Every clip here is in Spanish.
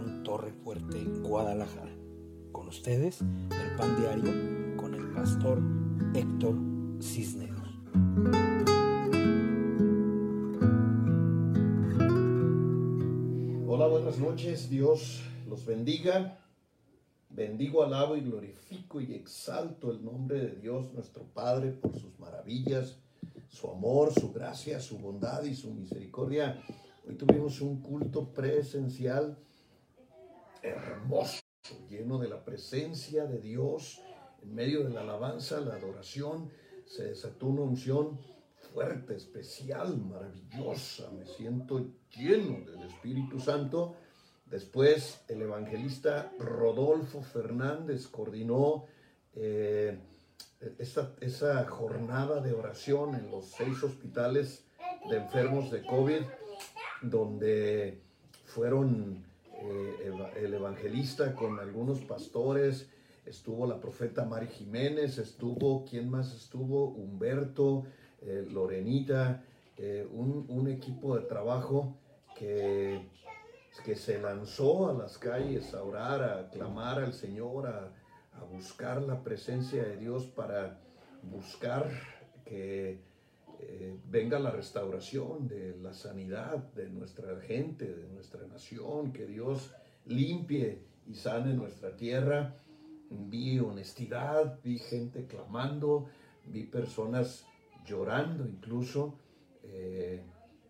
Torre Fuerte, Guadalajara. Con ustedes, el pan diario con el pastor Héctor Cisneros. Hola, buenas noches, Dios los bendiga. Bendigo, alabo y glorifico y exalto el nombre de Dios nuestro Padre por sus maravillas, su amor, su gracia, su bondad y su misericordia. Hoy tuvimos un culto presencial hermoso, lleno de la presencia de Dios. En medio de la alabanza, la adoración, se desató una unción fuerte, especial, maravillosa. Me siento lleno del Espíritu Santo. Después el evangelista Rodolfo Fernández coordinó eh, esa, esa, jornada de oración en los seis hospitales de enfermos de COVID, donde fueron eh, el evangelista con algunos pastores, estuvo la profeta Mari Jiménez, estuvo, ¿quién más estuvo? Humberto, eh, Lorenita, eh, un, equipo de trabajo que, que se lanzó a las calles a orar, a clamar al Señor, a, a buscar la presencia de Dios para buscar que eh, venga la restauración de la sanidad de nuestra gente, de nuestra nación, que Dios limpie y sane nuestra tierra. Vi honestidad, vi gente clamando, vi personas llorando incluso. Eh,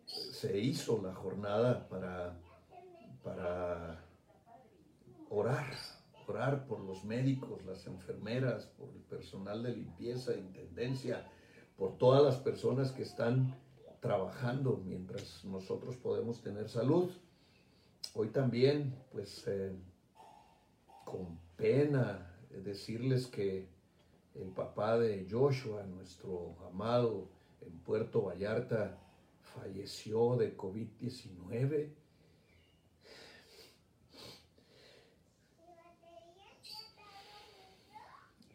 se hizo la jornada para, para orar, orar por los médicos, las enfermeras, por el personal de limpieza, intendencia, por todas las personas que están trabajando mientras nosotros podemos tener salud. Hoy también, pues, eh, con pena decirles que el papá de Joshua, nuestro amado en Puerto Vallarta, falleció de COVID-19.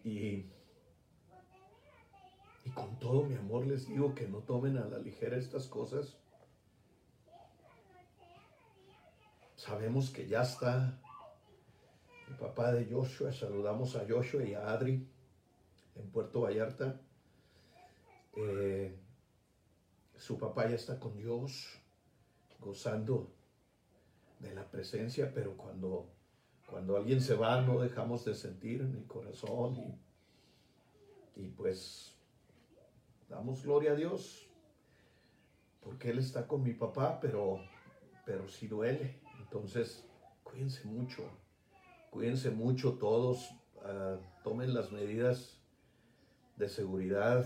Y, con todo mi amor les digo que no tomen a la ligera estas cosas. Sabemos que ya está el papá de Joshua. Saludamos a Joshua y a Adri en Puerto Vallarta. Eh, su papá ya está con Dios, gozando de la presencia, pero cuando, cuando alguien se va no dejamos de sentir en el corazón y, y pues damos gloria a Dios porque Él está con mi papá, pero, pero si duele. Entonces, cuídense mucho, cuídense mucho todos, uh, tomen las medidas de seguridad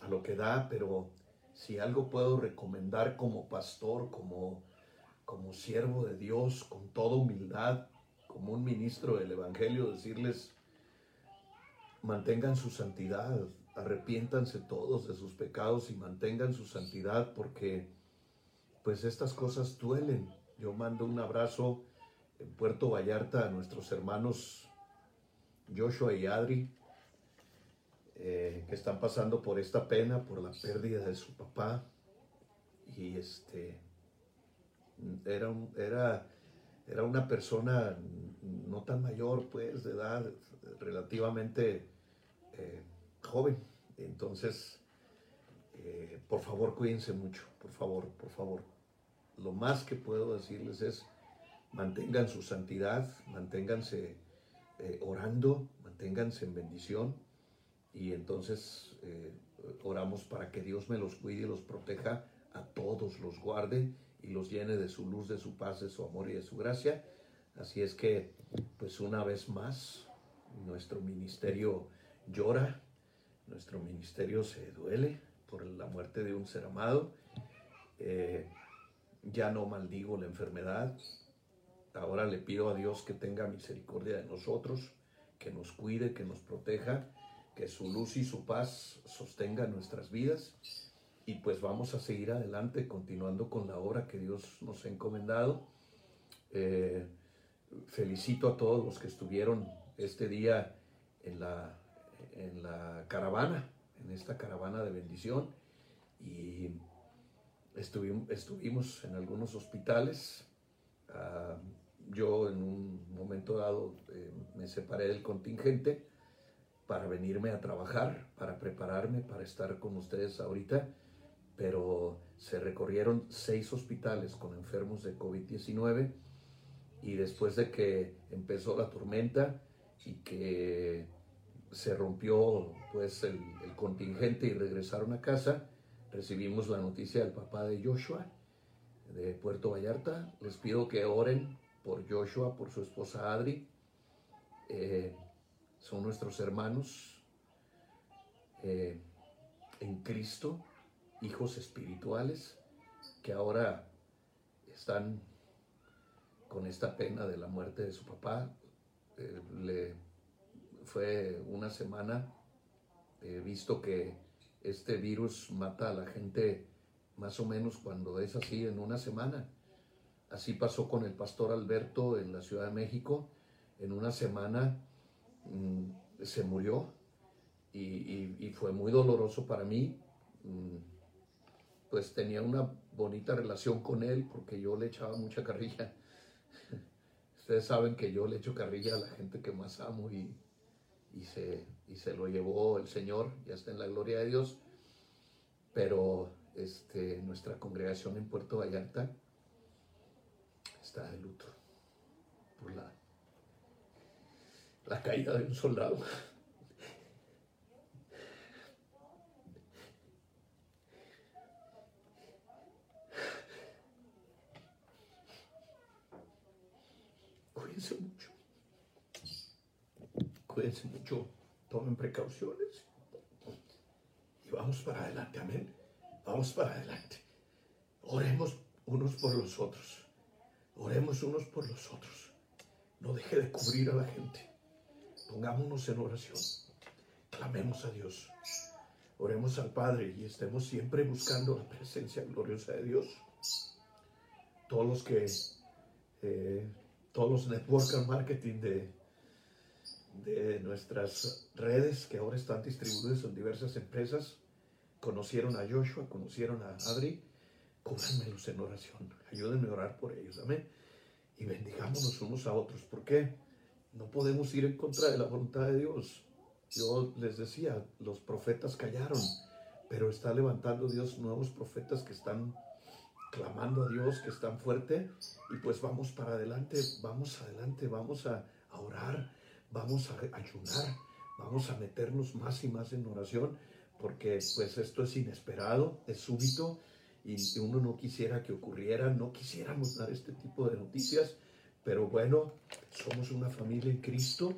a lo que da, pero si algo puedo recomendar como pastor, como, como siervo de Dios, con toda humildad, como un ministro del Evangelio, decirles, mantengan su santidad, arrepiéntanse todos de sus pecados y mantengan su santidad porque pues estas cosas duelen. Yo mando un abrazo en Puerto Vallarta a nuestros hermanos Joshua y Adri, eh, que están pasando por esta pena, por la pérdida de su papá. Y este, era, un, era, era una persona no tan mayor, pues, de edad, relativamente eh, joven. Entonces, eh, por favor, cuídense mucho, por favor, por favor. Lo más que puedo decirles es, mantengan su santidad, manténganse eh, orando, manténganse en bendición y entonces eh, oramos para que Dios me los cuide y los proteja, a todos los guarde y los llene de su luz, de su paz, de su amor y de su gracia. Así es que, pues una vez más, nuestro ministerio llora, nuestro ministerio se duele por la muerte de un ser amado. Eh, ya no maldigo la enfermedad. Ahora le pido a Dios que tenga misericordia de nosotros, que nos cuide, que nos proteja que su luz y su paz sostengan nuestras vidas. Y pues vamos a seguir adelante, continuando con la obra que Dios nos ha encomendado. Eh, felicito a todos los que estuvieron este día en la, en la caravana, en esta caravana de bendición. Y estuvimos, estuvimos en algunos hospitales. Uh, yo en un momento dado eh, me separé del contingente para venirme a trabajar, para prepararme, para estar con ustedes ahorita, pero se recorrieron seis hospitales con enfermos de COVID-19 y después de que empezó la tormenta y que se rompió pues el, contingente y regresaron a casa, recibimos la noticia del papá de Joshua de Puerto Vallarta. Les pido que oren por Joshua, por su esposa Adri. Eh, son nuestros hermanos eh, en Cristo, hijos espirituales, que ahora están con esta pena de la muerte de su papá. Eh, le fue una semana, he visto que este virus mata a la gente más o menos cuando es así en una semana. Así pasó con el pastor Alberto en la Ciudad de México. En una semana mm, se murió y, fue muy doloroso para mí. Mm, pues tenía una bonita relación con él porque yo le echaba mucha carrilla. Ustedes saben que yo le echo carrilla a la gente que más amo y, y, se, y se lo llevó el Señor, ya está en la gloria de Dios. Pero este, nuestra congregación en Puerto Vallarta está de luto por la, la caída de un soldado. Cuídense. Cuídense mucho. Tomen precauciones. Y vamos para adelante. Amén. Vamos para adelante. Oremos unos por los otros. Oremos unos por los otros. No deje de cubrir a la gente. Pongámonos en oración. Clamemos a Dios. Oremos al Padre y estemos siempre buscando la presencia gloriosa de Dios. Todos los que, eh, todos los network marketing de, de nuestras redes que ahora están distribuidos en diversas empresas, conocieron a Joshua, conocieron a Adri, cúbranmelos en oración, ayúdenme a orar por ellos, amén. Y bendigámonos unos a otros. ¿Por qué? No podemos ir en contra de la voluntad de Dios. Yo les decía, los profetas callaron, pero está levantando Dios nuevos profetas que están clamando a Dios, que están fuertes, y pues vamos para adelante, vamos adelante, vamos a orar, vamos a ayunar, vamos a meternos más y más en oración porque pues esto es inesperado, es súbito y uno no quisiera que ocurriera, no quisiéramos dar este tipo de noticias, pero bueno, somos una familia en Cristo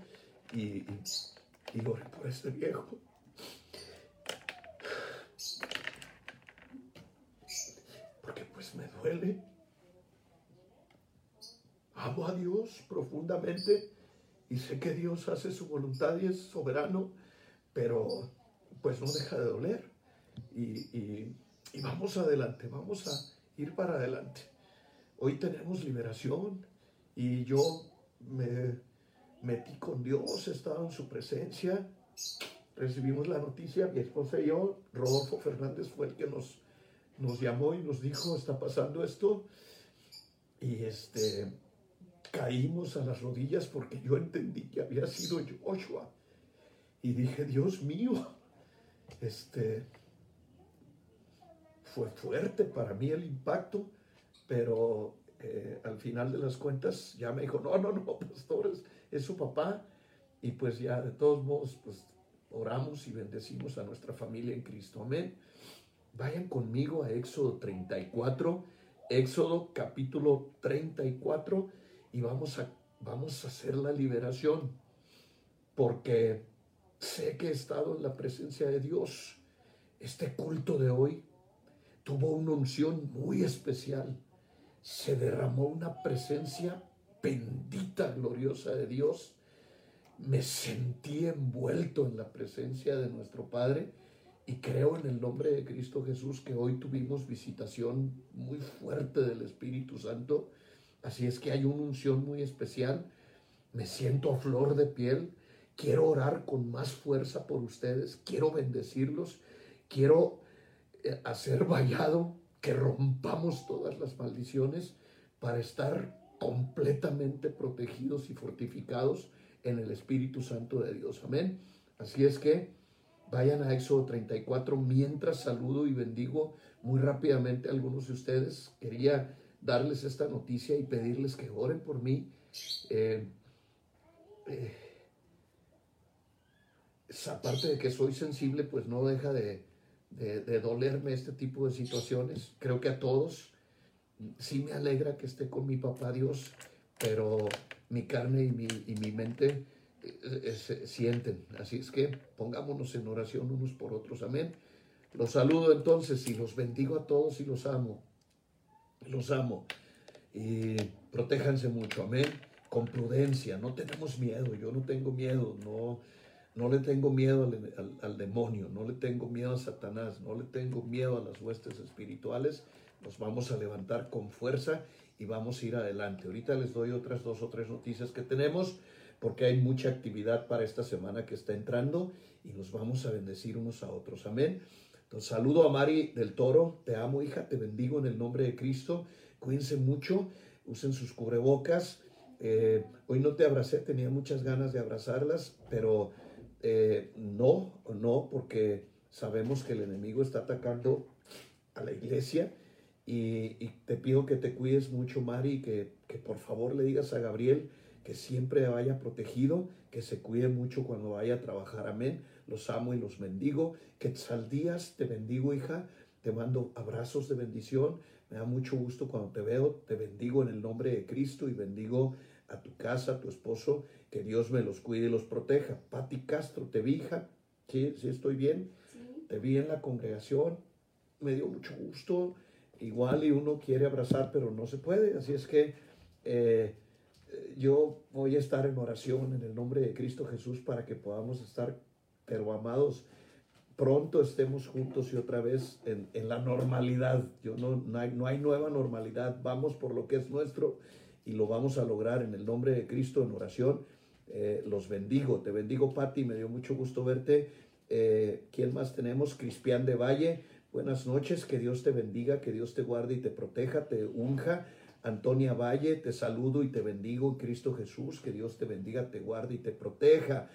y, y, por este viejo. Porque pues me duele. Amo a Dios profundamente y sé que Dios hace su voluntad y es soberano, pero pues no deja de doler. Y, vamos adelante, vamos a ir para adelante. Hoy tenemos liberación y yo me metí con Dios, estaba en su presencia. Recibimos la noticia, mi esposa y yo, Rodolfo Fernández fue el que nos, nos llamó y nos dijo, está pasando esto. Y este, caímos a las rodillas porque yo entendí que había sido Joshua. Y dije, Dios mío, este, fue fuerte para mí el impacto, pero eh, al final de las cuentas ya me dijo, no, no, no, pastores, es su papá. Y pues ya de todos modos, pues oramos y bendecimos a nuestra familia en Cristo. Amén. Vayan conmigo a Éxodo 34, Éxodo capítulo 34, y vamos a, vamos a hacer la liberación, porque Sé que he estado en la presencia de Dios. Este culto de hoy tuvo una unción muy especial. Se derramó una presencia bendita, gloriosa de Dios. Me sentí envuelto en la presencia de nuestro Padre y creo en el nombre de Cristo Jesús que hoy tuvimos visitación muy fuerte del Espíritu Santo. Así es que hay una unción muy especial. Me siento a flor de piel Quiero orar con más fuerza por ustedes, quiero bendecirlos, quiero eh, hacer vallado que rompamos todas las maldiciones para estar completamente protegidos y fortificados en el Espíritu Santo de Dios. Amén. Así es que vayan a Éxodo 34 mientras saludo y bendigo muy rápidamente a algunos de ustedes. Quería darles esta noticia y pedirles que oren por mí. Eh, eh, aparte de que soy sensible, pues no deja de, dolerme este tipo de situaciones. Creo que a todos sí me alegra que esté con mi papá Dios, pero mi carne y mi, y mi mente eh, se sienten. Así es que pongámonos en oración unos por otros. Amén. Los saludo entonces y los bendigo a todos y los amo. Los amo. Y protéjanse mucho. Amén. Con prudencia. No tenemos miedo. Yo no tengo miedo. No, no le tengo miedo al, al, demonio. No le tengo miedo a Satanás. No le tengo miedo a las huestes espirituales. Nos vamos a levantar con fuerza y vamos a ir adelante. Ahorita les doy otras dos o tres noticias que tenemos porque hay mucha actividad para esta semana que está entrando y nos vamos a bendecir unos a otros. Amén. Saludo a Mari del Toro. Te amo, hija. Te bendigo en el nombre de Cristo. Cuídense mucho. Usen sus cubrebocas. Eh, hoy no te abracé. Tenía muchas ganas de abrazarlas, pero eh, no, no, porque sabemos que el enemigo está atacando a la iglesia. Y, te pido que te cuides mucho, Mari, que, que por favor le digas a Gabriel que siempre vaya protegido, que se cuide mucho cuando vaya a trabajar. Amén. Los amo y los bendigo. Que días te bendigo, hija. Te mando abrazos de bendición. Me da mucho gusto cuando te veo. Te bendigo en el nombre de Cristo y bendigo a tu casa, a tu esposo. Que Dios me los cuide y los proteja. Pati Castro, te vi, hija. ¿Sí, ¿Sí estoy bien? Te vi en la congregación. Me dio mucho gusto. Igual y uno quiere abrazar, pero no se puede. Así es que... Eh, yo voy a estar en oración en el nombre de Cristo Jesús para que podamos estar, pero amados, pronto estemos juntos y otra vez en, la normalidad. Yo no, no hay, no, hay, nueva normalidad. Vamos por lo que es nuestro y lo vamos a lograr en el nombre de Cristo en oración. Eh, los bendigo. Te bendigo, Pati. Me dio mucho gusto verte. Eh, ¿Quién más tenemos? Cristian de Valle. Buenas noches. Que Dios te bendiga, que Dios te guarde y te proteja, te unja Antonia Valle, te saludo y te bendigo en Cristo Jesús, que Dios te bendiga, te guarde y te proteja.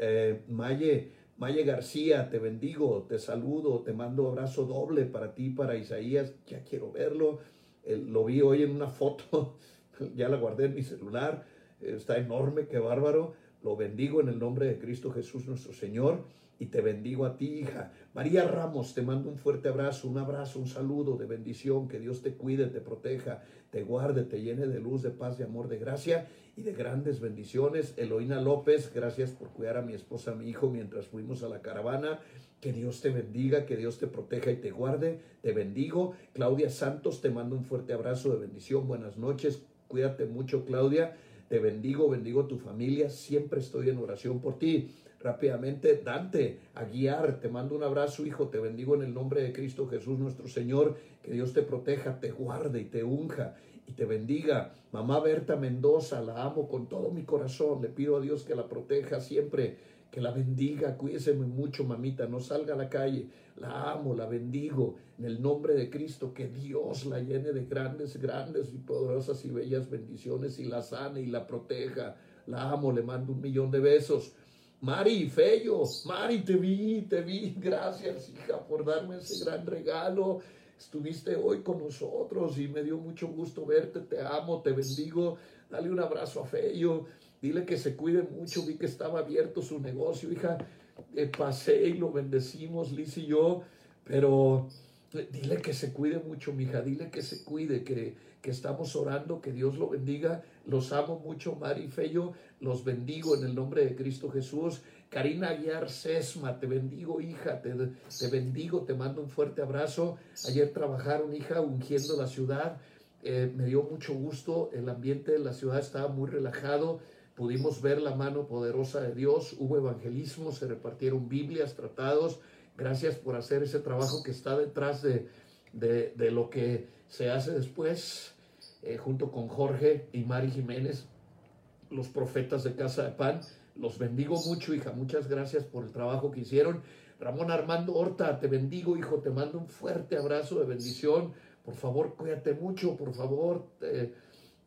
Eh, Maye, Maye García, te bendigo, te saludo, te mando abrazo doble para ti, para Isaías, ya quiero verlo. lo vi hoy en una foto, ya la guardé en mi celular, está enorme, qué bárbaro. Lo bendigo en el nombre de Cristo Jesús nuestro Señor y te bendigo a ti, hija. María Ramos, te mando un fuerte abrazo, un abrazo, un saludo de bendición, que Dios te cuide, te proteja, te guarde, te llene de luz, de paz, de amor, de gracia y de grandes bendiciones. Eloína López, gracias por cuidar a mi esposa, a mi hijo mientras fuimos a la caravana. Que Dios te bendiga, que Dios te proteja y te guarde. Te bendigo. Claudia Santos, te mando un fuerte abrazo de bendición. Buenas noches. Cuídate mucho, Claudia. Te bendigo, bendigo tu familia. Siempre estoy en oración por ti rápidamente, Dante, a guiar. Te mando un abrazo, hijo. Te bendigo en el nombre de Cristo Jesús nuestro Señor. Que Dios te proteja, te guarde y te unja y te bendiga. Mamá Berta Mendoza, la amo con todo mi corazón. Le pido a Dios que la proteja siempre, que la bendiga. Cuídese mucho, mamita. No salga a la calle. La amo, la bendigo en el nombre de Cristo. Que Dios la llene de grandes, grandes y poderosas y bellas bendiciones y la sane y la proteja. La amo, le mando un millón de besos. Mari, Fello, Mari, te vi, te vi. Gracias, hija, por darme ese gran regalo. Estuviste hoy con nosotros y me dio mucho gusto verte. Te amo, te bendigo. Dale un abrazo a Fello. Dile que se cuide mucho. Vi que estaba abierto su negocio, hija. Eh, pasé y lo bendecimos, Liz y yo. Pero eh, dile que se cuide mucho, mija. Dile que se cuide, que, que estamos orando, que Dios lo bendiga. Los amo mucho, Mari y Fello. Los bendigo en el nombre de Cristo Jesús. Karina Aguiar Sesma, te bendigo, hija, te, te bendigo, te mando un fuerte abrazo. Ayer trabajaron, hija, ungiendo la ciudad. Eh, me dio mucho gusto, el ambiente de la ciudad estaba muy relajado, pudimos ver la mano poderosa de Dios, hubo evangelismo, se repartieron Biblias, tratados. Gracias por hacer ese trabajo que está detrás de, de, lo que se hace después, eh, junto con Jorge y Mari Jiménez los profetas de Casa de Pan. Los bendigo mucho, hija. Muchas gracias por el trabajo que hicieron. Ramón Armando Horta, te bendigo, hijo. Te mando un fuerte abrazo de bendición. Por favor, cuídate mucho, por favor.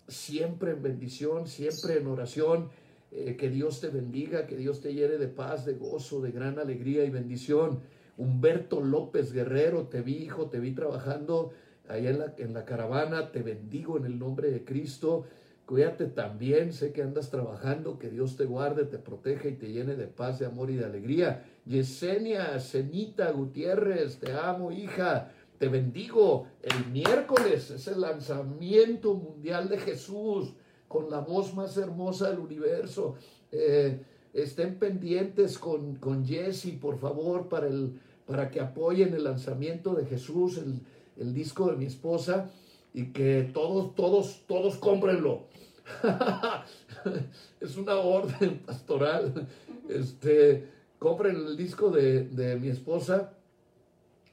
siempre en bendición, siempre en oración. Eh, que Dios te bendiga, que Dios te llene de paz, de gozo, de gran alegría y bendición. Humberto López Guerrero, te vi, hijo, te vi trabajando allá en la, en la caravana, te bendigo en el nombre de Cristo. Cuídate también, sé que andas trabajando, que Dios te guarde, te proteja y te llene de paz, de amor y de alegría. Yesenia, Cenita Gutiérrez, te amo, hija, te bendigo. El miércoles es el lanzamiento mundial de Jesús con la voz más hermosa del universo. Eh, estén pendientes con, con Jesse, por favor, para, el, para que apoyen el lanzamiento de Jesús, el, el disco de mi esposa, y que todos, todos, todos cómprenlo. es una orden pastoral. Este, compren el disco de, de mi esposa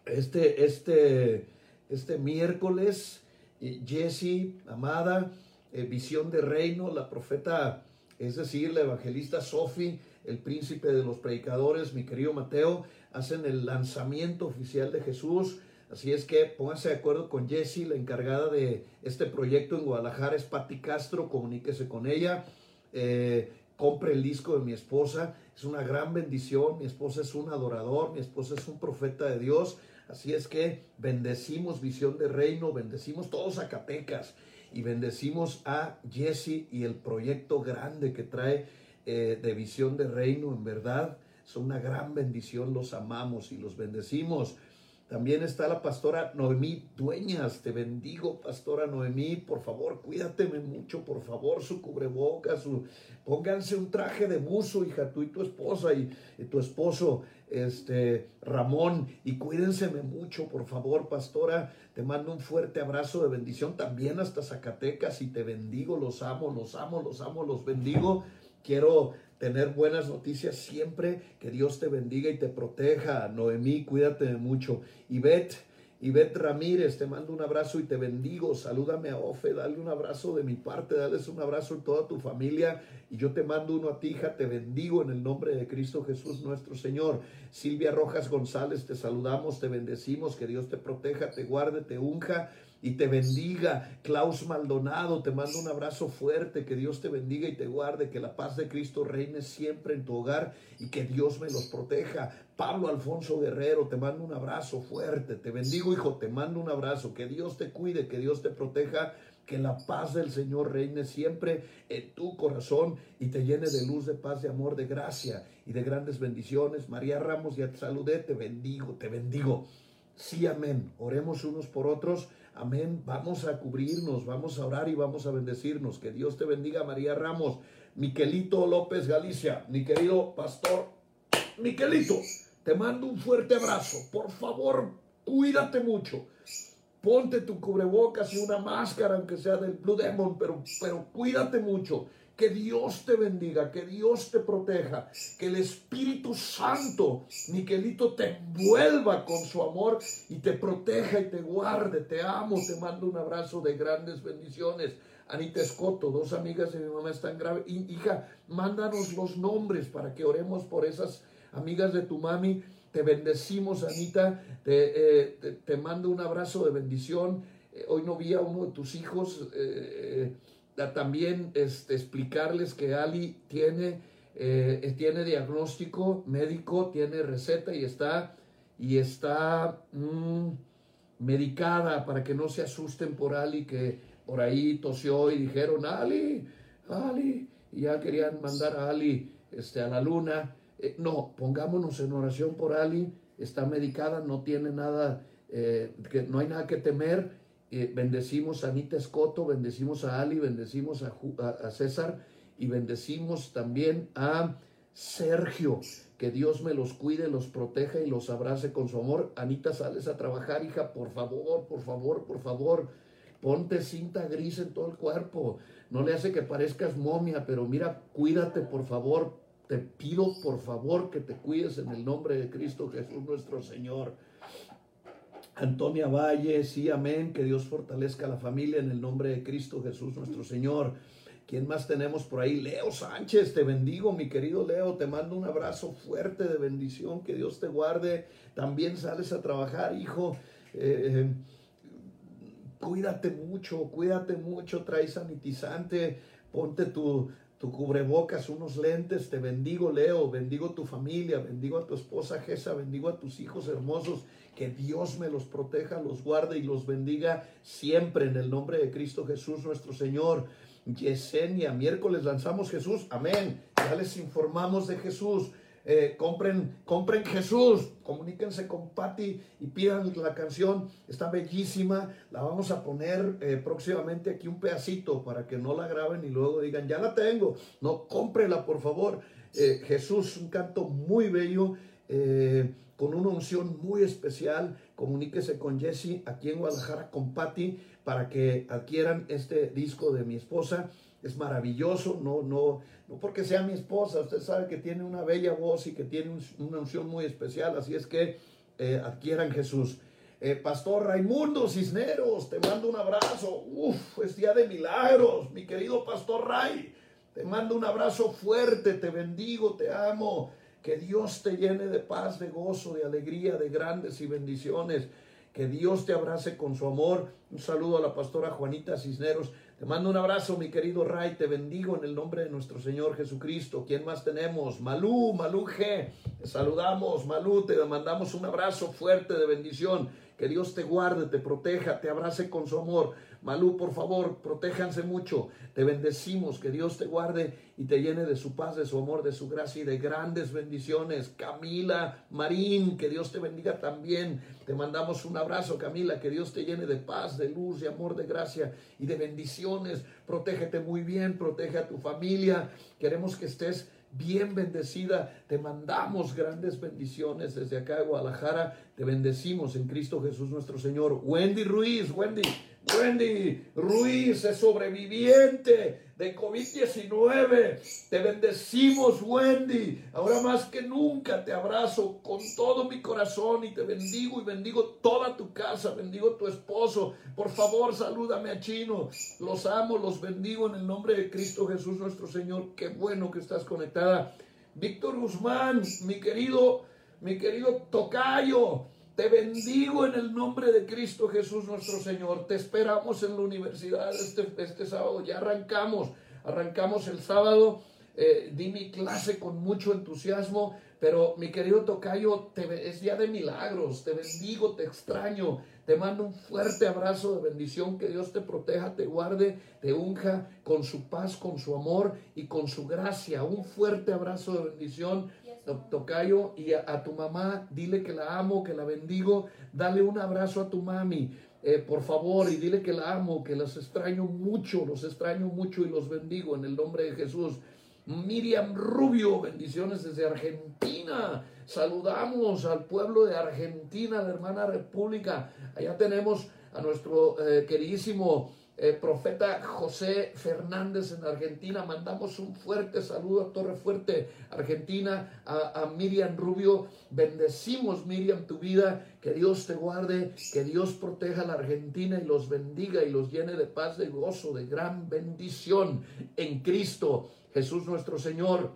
este, este, este miércoles. Jesse, amada, eh, visión de reino, la profeta, es decir, la evangelista Sophie, el príncipe de los predicadores, mi querido Mateo, hacen el lanzamiento oficial de Jesús. Así es que pónganse de acuerdo con Jessie, la encargada de este proyecto en Guadalajara es Patti Castro, comuníquese con ella. Eh, compre el disco de mi esposa, es una gran bendición, mi esposa es un adorador, mi esposa es un profeta de Dios, así es que bendecimos Visión de Reino, bendecimos todos Zacatecas y bendecimos a Jesse y el proyecto grande que trae eh, de Visión de Reino, en verdad, es una gran bendición, los amamos y los bendecimos. También está la pastora Noemí Dueñas. Te bendigo, pastora Noemí. Por favor, cuídateme mucho, por favor, su cubrebocas, su... pónganse un traje de buzo, hija, tú y tu esposa y, tu esposo, este, Ramón, y cuídenseme mucho, por favor, pastora. Te mando un fuerte abrazo de bendición también hasta Zacatecas y te bendigo, los amo, los amo, los amo, los bendigo. Quiero tener buenas noticias siempre. Que Dios te bendiga y te proteja. Noemí, cuídate mucho. Y Bet, Bet Ramírez, te mando un abrazo y te bendigo. Salúdame a Ofe, dale un abrazo de mi parte, dales un abrazo a toda tu familia. Y yo te mando uno a ti, hija, te bendigo en el nombre de Cristo Jesús nuestro Señor. Silvia Rojas González, te saludamos, te bendecimos, que Dios te proteja, te guarde, te unja y te bendiga. Klaus Maldonado, te mando un abrazo fuerte, que Dios te bendiga y te guarde, que la paz de Cristo reine siempre en tu hogar y que Dios me los proteja. Pablo Alfonso Guerrero, te mando un abrazo fuerte, te bendigo hijo, te mando un abrazo, que Dios te cuide, que Dios te proteja. Que la paz del Señor reine siempre en tu corazón y te llene de luz, de paz, de amor, de gracia y de grandes bendiciones. María Ramos, ya te saludé, te bendigo, te bendigo. Sí, amén. Oremos unos por otros Amén. Vamos a cubrirnos, vamos a orar y vamos a bendecirnos. Que Dios te bendiga, María Ramos. Miquelito López Galicia, mi querido pastor. Miquelito, te mando un fuerte abrazo. Por favor, cuídate mucho. Ponte tu cubrebocas y una máscara, aunque sea del Blue Demon, pero, pero cuídate mucho. Que Dios te bendiga, que Dios te proteja, que el Espíritu Santo, Miquelito, te envuelva con su amor y te proteja y te guarde. Te amo, te mando un abrazo de grandes bendiciones. Anita Escoto, dos amigas de mi mamá están graves. Hija, mándanos los nombres para que oremos por esas amigas de tu mami. Te bendecimos, Anita. Te, eh, mando un abrazo de bendición. Eh, hoy no vi a uno de tus hijos. Eh, también este, explicarles que Ali tiene, eh, tiene diagnóstico médico, tiene receta y está, y está mm, medicada para que no se asusten por Ali que por ahí tosió y dijeron, Ali, Ali, y ya querían mandar a Ali este, a la luna. Eh, no, pongámonos en oración por Ali, está medicada, no tiene nada, eh, que no hay nada que temer bendecimos a Anita Escoto, bendecimos a Ali, bendecimos a, César y bendecimos también a Sergio. Que Dios me los cuide, los proteja y los abrace con su amor. Anita, sales a trabajar, hija, por favor, por favor, por favor. Ponte cinta gris en todo el cuerpo. No le hace que parezcas momia, pero mira, cuídate, por favor. Te pido, por favor, que te cuides en el nombre de Cristo Jesús nuestro Señor. Antonia Valle, sí, amén. Que Dios fortalezca a la familia en el nombre de Cristo Jesús nuestro Señor. ¿Quién más tenemos por ahí? Leo Sánchez, te bendigo, mi querido Leo. Te mando un abrazo fuerte de bendición. Que Dios te guarde. También sales a trabajar, hijo. Eh, cuídate mucho, cuídate mucho, trae sanitizante, ponte tu, tu cubrebocas, unos lentes, te bendigo Leo, bendigo tu familia, bendigo a tu esposa Gesa, bendigo a tus hijos hermosos, que Dios me los proteja, los guarde y los bendiga siempre en el nombre de Cristo Jesús nuestro Señor. Yesenia, miércoles lanzamos Jesús, amén. Ya les informamos de Jesús. Eh, compren, compren Jesús, comuníquense con Patti y pidan la canción, está bellísima, la vamos a poner eh, próximamente aquí un pedacito para que no la graben y luego digan, ya la tengo, no, cómprela por favor. Eh, Jesús, un canto muy bello, con una unción muy especial, comuníquese con Jesse aquí en Guadalajara, con Patti, para que adquieran este disco de mi esposa es maravilloso, no, no, no porque sea mi esposa, usted sabe que tiene una bella voz y que tiene una unción muy especial, así es que eh, adquieran Jesús. Eh, Pastor Raimundo Cisneros, te mando un abrazo. Uf, es día de milagros, mi querido Pastor Ray. Te mando un abrazo fuerte, te bendigo, te amo. Que Dios te llene de paz, de gozo, de alegría, de grandes y bendiciones. Que Dios te abrace con su amor. Un saludo a la pastora Juanita Cisneros. Te mando un abrazo, mi querido Ray. Te bendigo en el nombre de nuestro Señor Jesucristo. ¿Quién más tenemos? Malú, Malú G. Te saludamos, Malú. Te mandamos un abrazo fuerte de bendición. Que Dios te guarde, te proteja, te abrace con su amor. Malú, por favor, protéjanse mucho. Te bendecimos, que Dios te guarde y te llene de su paz, de su amor, de su gracia y de grandes bendiciones. Camila Marín, que Dios te bendiga también. Te mandamos un abrazo, Camila, que Dios te llene de paz, de luz, de amor, de gracia y de bendiciones. Protégete muy bien, protege a tu familia. Queremos que estés bien bendecida. Te mandamos grandes bendiciones desde acá de Guadalajara. Te bendecimos en Cristo Jesús nuestro Señor. Wendy Ruiz, Wendy. Wendy Ruiz es sobreviviente de COVID-19. Te bendecimos, Wendy. Ahora más que nunca te abrazo con todo mi corazón y te bendigo y bendigo toda tu casa. Bendigo tu esposo. Por favor, salúdame a Chino. Los amo, los bendigo en el nombre de Cristo Jesús nuestro Señor. Qué bueno que estás conectada. Víctor Guzmán, mi querido, mi querido Tocayo. Te bendigo en el nombre de Cristo Jesús nuestro Señor. Te esperamos en la universidad este, este sábado. Ya arrancamos. Arrancamos el sábado. Eh, di mi clase con mucho entusiasmo. Pero mi querido Tocayo, te, es día de milagros. Te bendigo, te extraño. Te mando un fuerte abrazo de bendición. Que Dios te proteja, te guarde, te unja con su paz, con su amor y con su gracia. Un fuerte abrazo de bendición Tocayo, y a, tu mamá, dile que la amo, que la bendigo, dale un abrazo a tu mami, eh, por favor, y dile que la amo, que las extraño mucho, los extraño mucho y los bendigo en el nombre de Jesús. Miriam Rubio, bendiciones desde Argentina. Saludamos al pueblo de Argentina, la hermana República. Allá tenemos a nuestro eh, queridísimo eh, profeta José Fernández en Argentina. Mandamos un fuerte saludo a Torre Fuerte, Argentina, a, Miriam Rubio. Bendecimos, Miriam, tu vida. Que Dios te guarde, que Dios proteja a la Argentina y los bendiga y los llene de paz, de gozo, de gran bendición en Cristo Jesús nuestro Señor.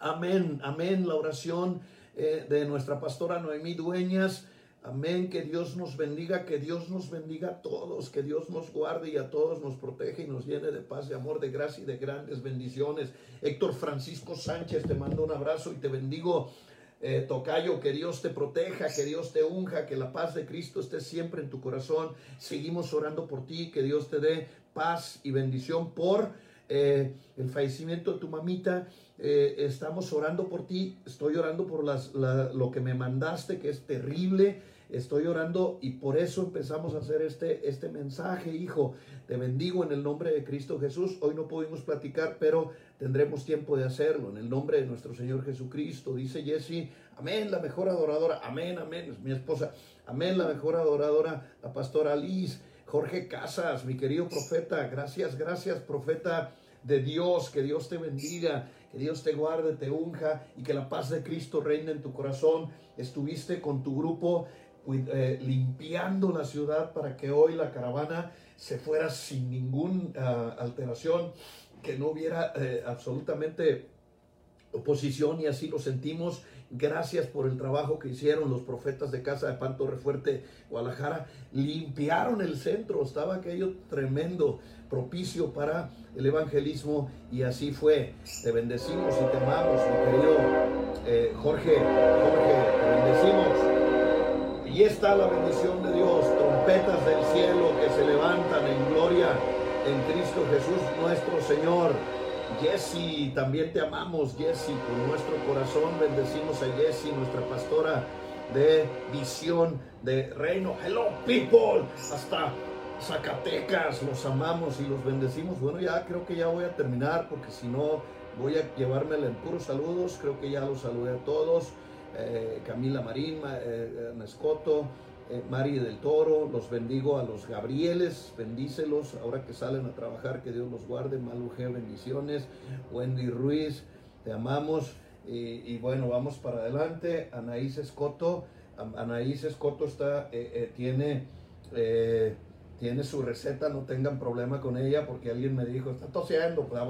Amén, amén. La oración eh, de nuestra pastora Noemí Dueñas. Amén, que Dios nos bendiga, que Dios nos bendiga a todos, que Dios nos guarde y a todos nos protege y nos llene de paz, de amor, de gracia y de grandes bendiciones. Héctor Francisco Sánchez, te mando un abrazo y te bendigo. Eh, tocayo, que Dios te proteja, que Dios te unja, que la paz de Cristo esté siempre en tu corazón. Seguimos orando por ti, que Dios te dé paz y bendición por eh, el fallecimiento de tu mamita. Eh, estamos orando por ti, estoy orando por las, lo que me mandaste, que es terrible Estoy orando y por eso empezamos a hacer este, este mensaje, hijo. Te bendigo en el nombre de Cristo Jesús. Hoy no pudimos platicar, pero tendremos tiempo de hacerlo en el nombre de nuestro Señor Jesucristo. Dice Jesse, amén, la mejor adoradora. Amén, amén, es mi esposa. Amén, la mejor adoradora, la pastora Liz. Jorge Casas, mi querido profeta. Gracias, gracias, profeta de Dios. Que Dios te bendiga, que Dios te guarde, te unja y que la paz de Cristo reine en tu corazón. Estuviste con tu grupo eh, limpiando la ciudad para que hoy la caravana se fuera sin ninguna ah, alteración, que no hubiera eh, absolutamente oposición y así lo sentimos Gracias por el trabajo que hicieron los profetas de Casa de Pan Torre Fuerte, Guadalajara. Limpiaron el centro, estaba aquello tremendo, propicio para el evangelismo y así fue. Te bendecimos y te amamos, mi querido eh, Jorge. Jorge, te bendecimos. Y está la bendición de Dios, trompetas del cielo que se levantan en gloria en Cristo Jesús nuestro Señor. Jesse, también te amamos, Jesse, con nuestro corazón bendecimos a Jesse, nuestra pastora de visión de reino. Hello, people, hasta Zacatecas, los amamos y los bendecimos. Bueno, ya creo que ya voy a terminar porque si no voy a llevármela en puros saludos. Creo que ya los saludé a todos. Eh, Camila Marín, eh, Nescoto, eh, Mari del Toro, los bendigo a los Gabrieles, bendícelos ahora que salen a trabajar, que Dios los guarde, Malu G, bendiciones, Wendy Ruiz, te amamos, y, bueno, vamos para adelante, Anaís Escoto, Anaís Escoto está, eh, tiene, tiene su receta, no tengan problema con ella, porque alguien me dijo, está tosiendo, pues, ah,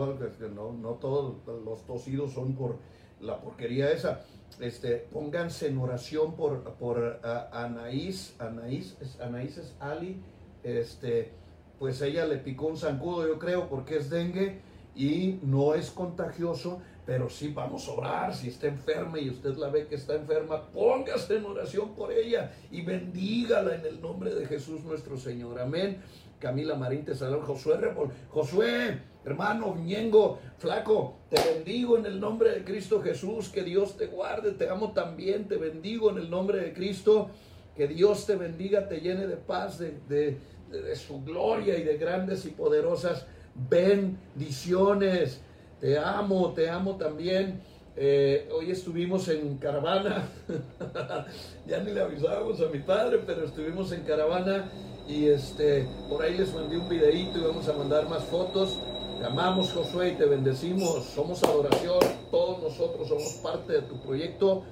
no, no todos los tosidos son por la porquería esa este, pónganse en oración por, por Anaís, Anaís, es, Anaís es Ali, este, pues ella le picó un zancudo, yo creo, porque es dengue y no es contagioso, pero sí vamos a orar. Si está enferma y usted la ve que está enferma, póngase en oración por ella y bendígala en el nombre de Jesús nuestro Señor. Amén. Camila Marín te saluda. Josué Josué, hermano, Ñengo, flaco, te bendigo en el nombre de Cristo Jesús. Que Dios te guarde. Te amo también. Te bendigo en el nombre de Cristo. Que Dios te bendiga, te llene de paz, de, de su gloria y de grandes y poderosas bendiciones. Te amo, te amo también. Eh, hoy estuvimos en caravana, ya ni le avisábamos a mi padre, pero estuvimos en caravana y este, por ahí les mandé un videíto y vamos a mandar más fotos. Te amamos Josué y te bendecimos, somos adoración, todos nosotros somos parte de tu proyecto,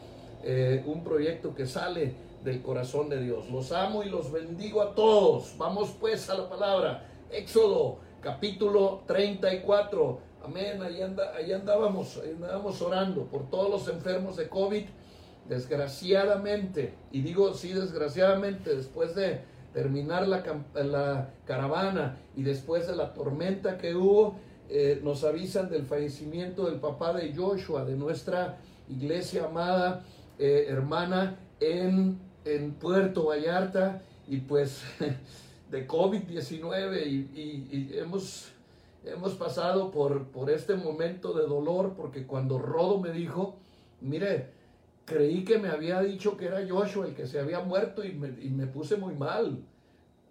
eh, un proyecto que sale del corazón de Dios. Los amo y los bendigo a todos. Vamos pues a la palabra. Éxodo capítulo 34 Amén, ahí, anda, ahí andábamos, ahí andábamos orando por todos los enfermos de COVID. Desgraciadamente, y digo sí, desgraciadamente, después de terminar la, la caravana y después de la tormenta que hubo, eh, nos avisan del fallecimiento del papá de Joshua, de nuestra iglesia amada eh, hermana en, en Puerto Vallarta, y pues de COVID-19, y, hemos hemos pasado por, por este momento de dolor porque cuando Rodo me dijo, mire, creí que me había dicho que era Joshua el que se había muerto y me, puse muy mal.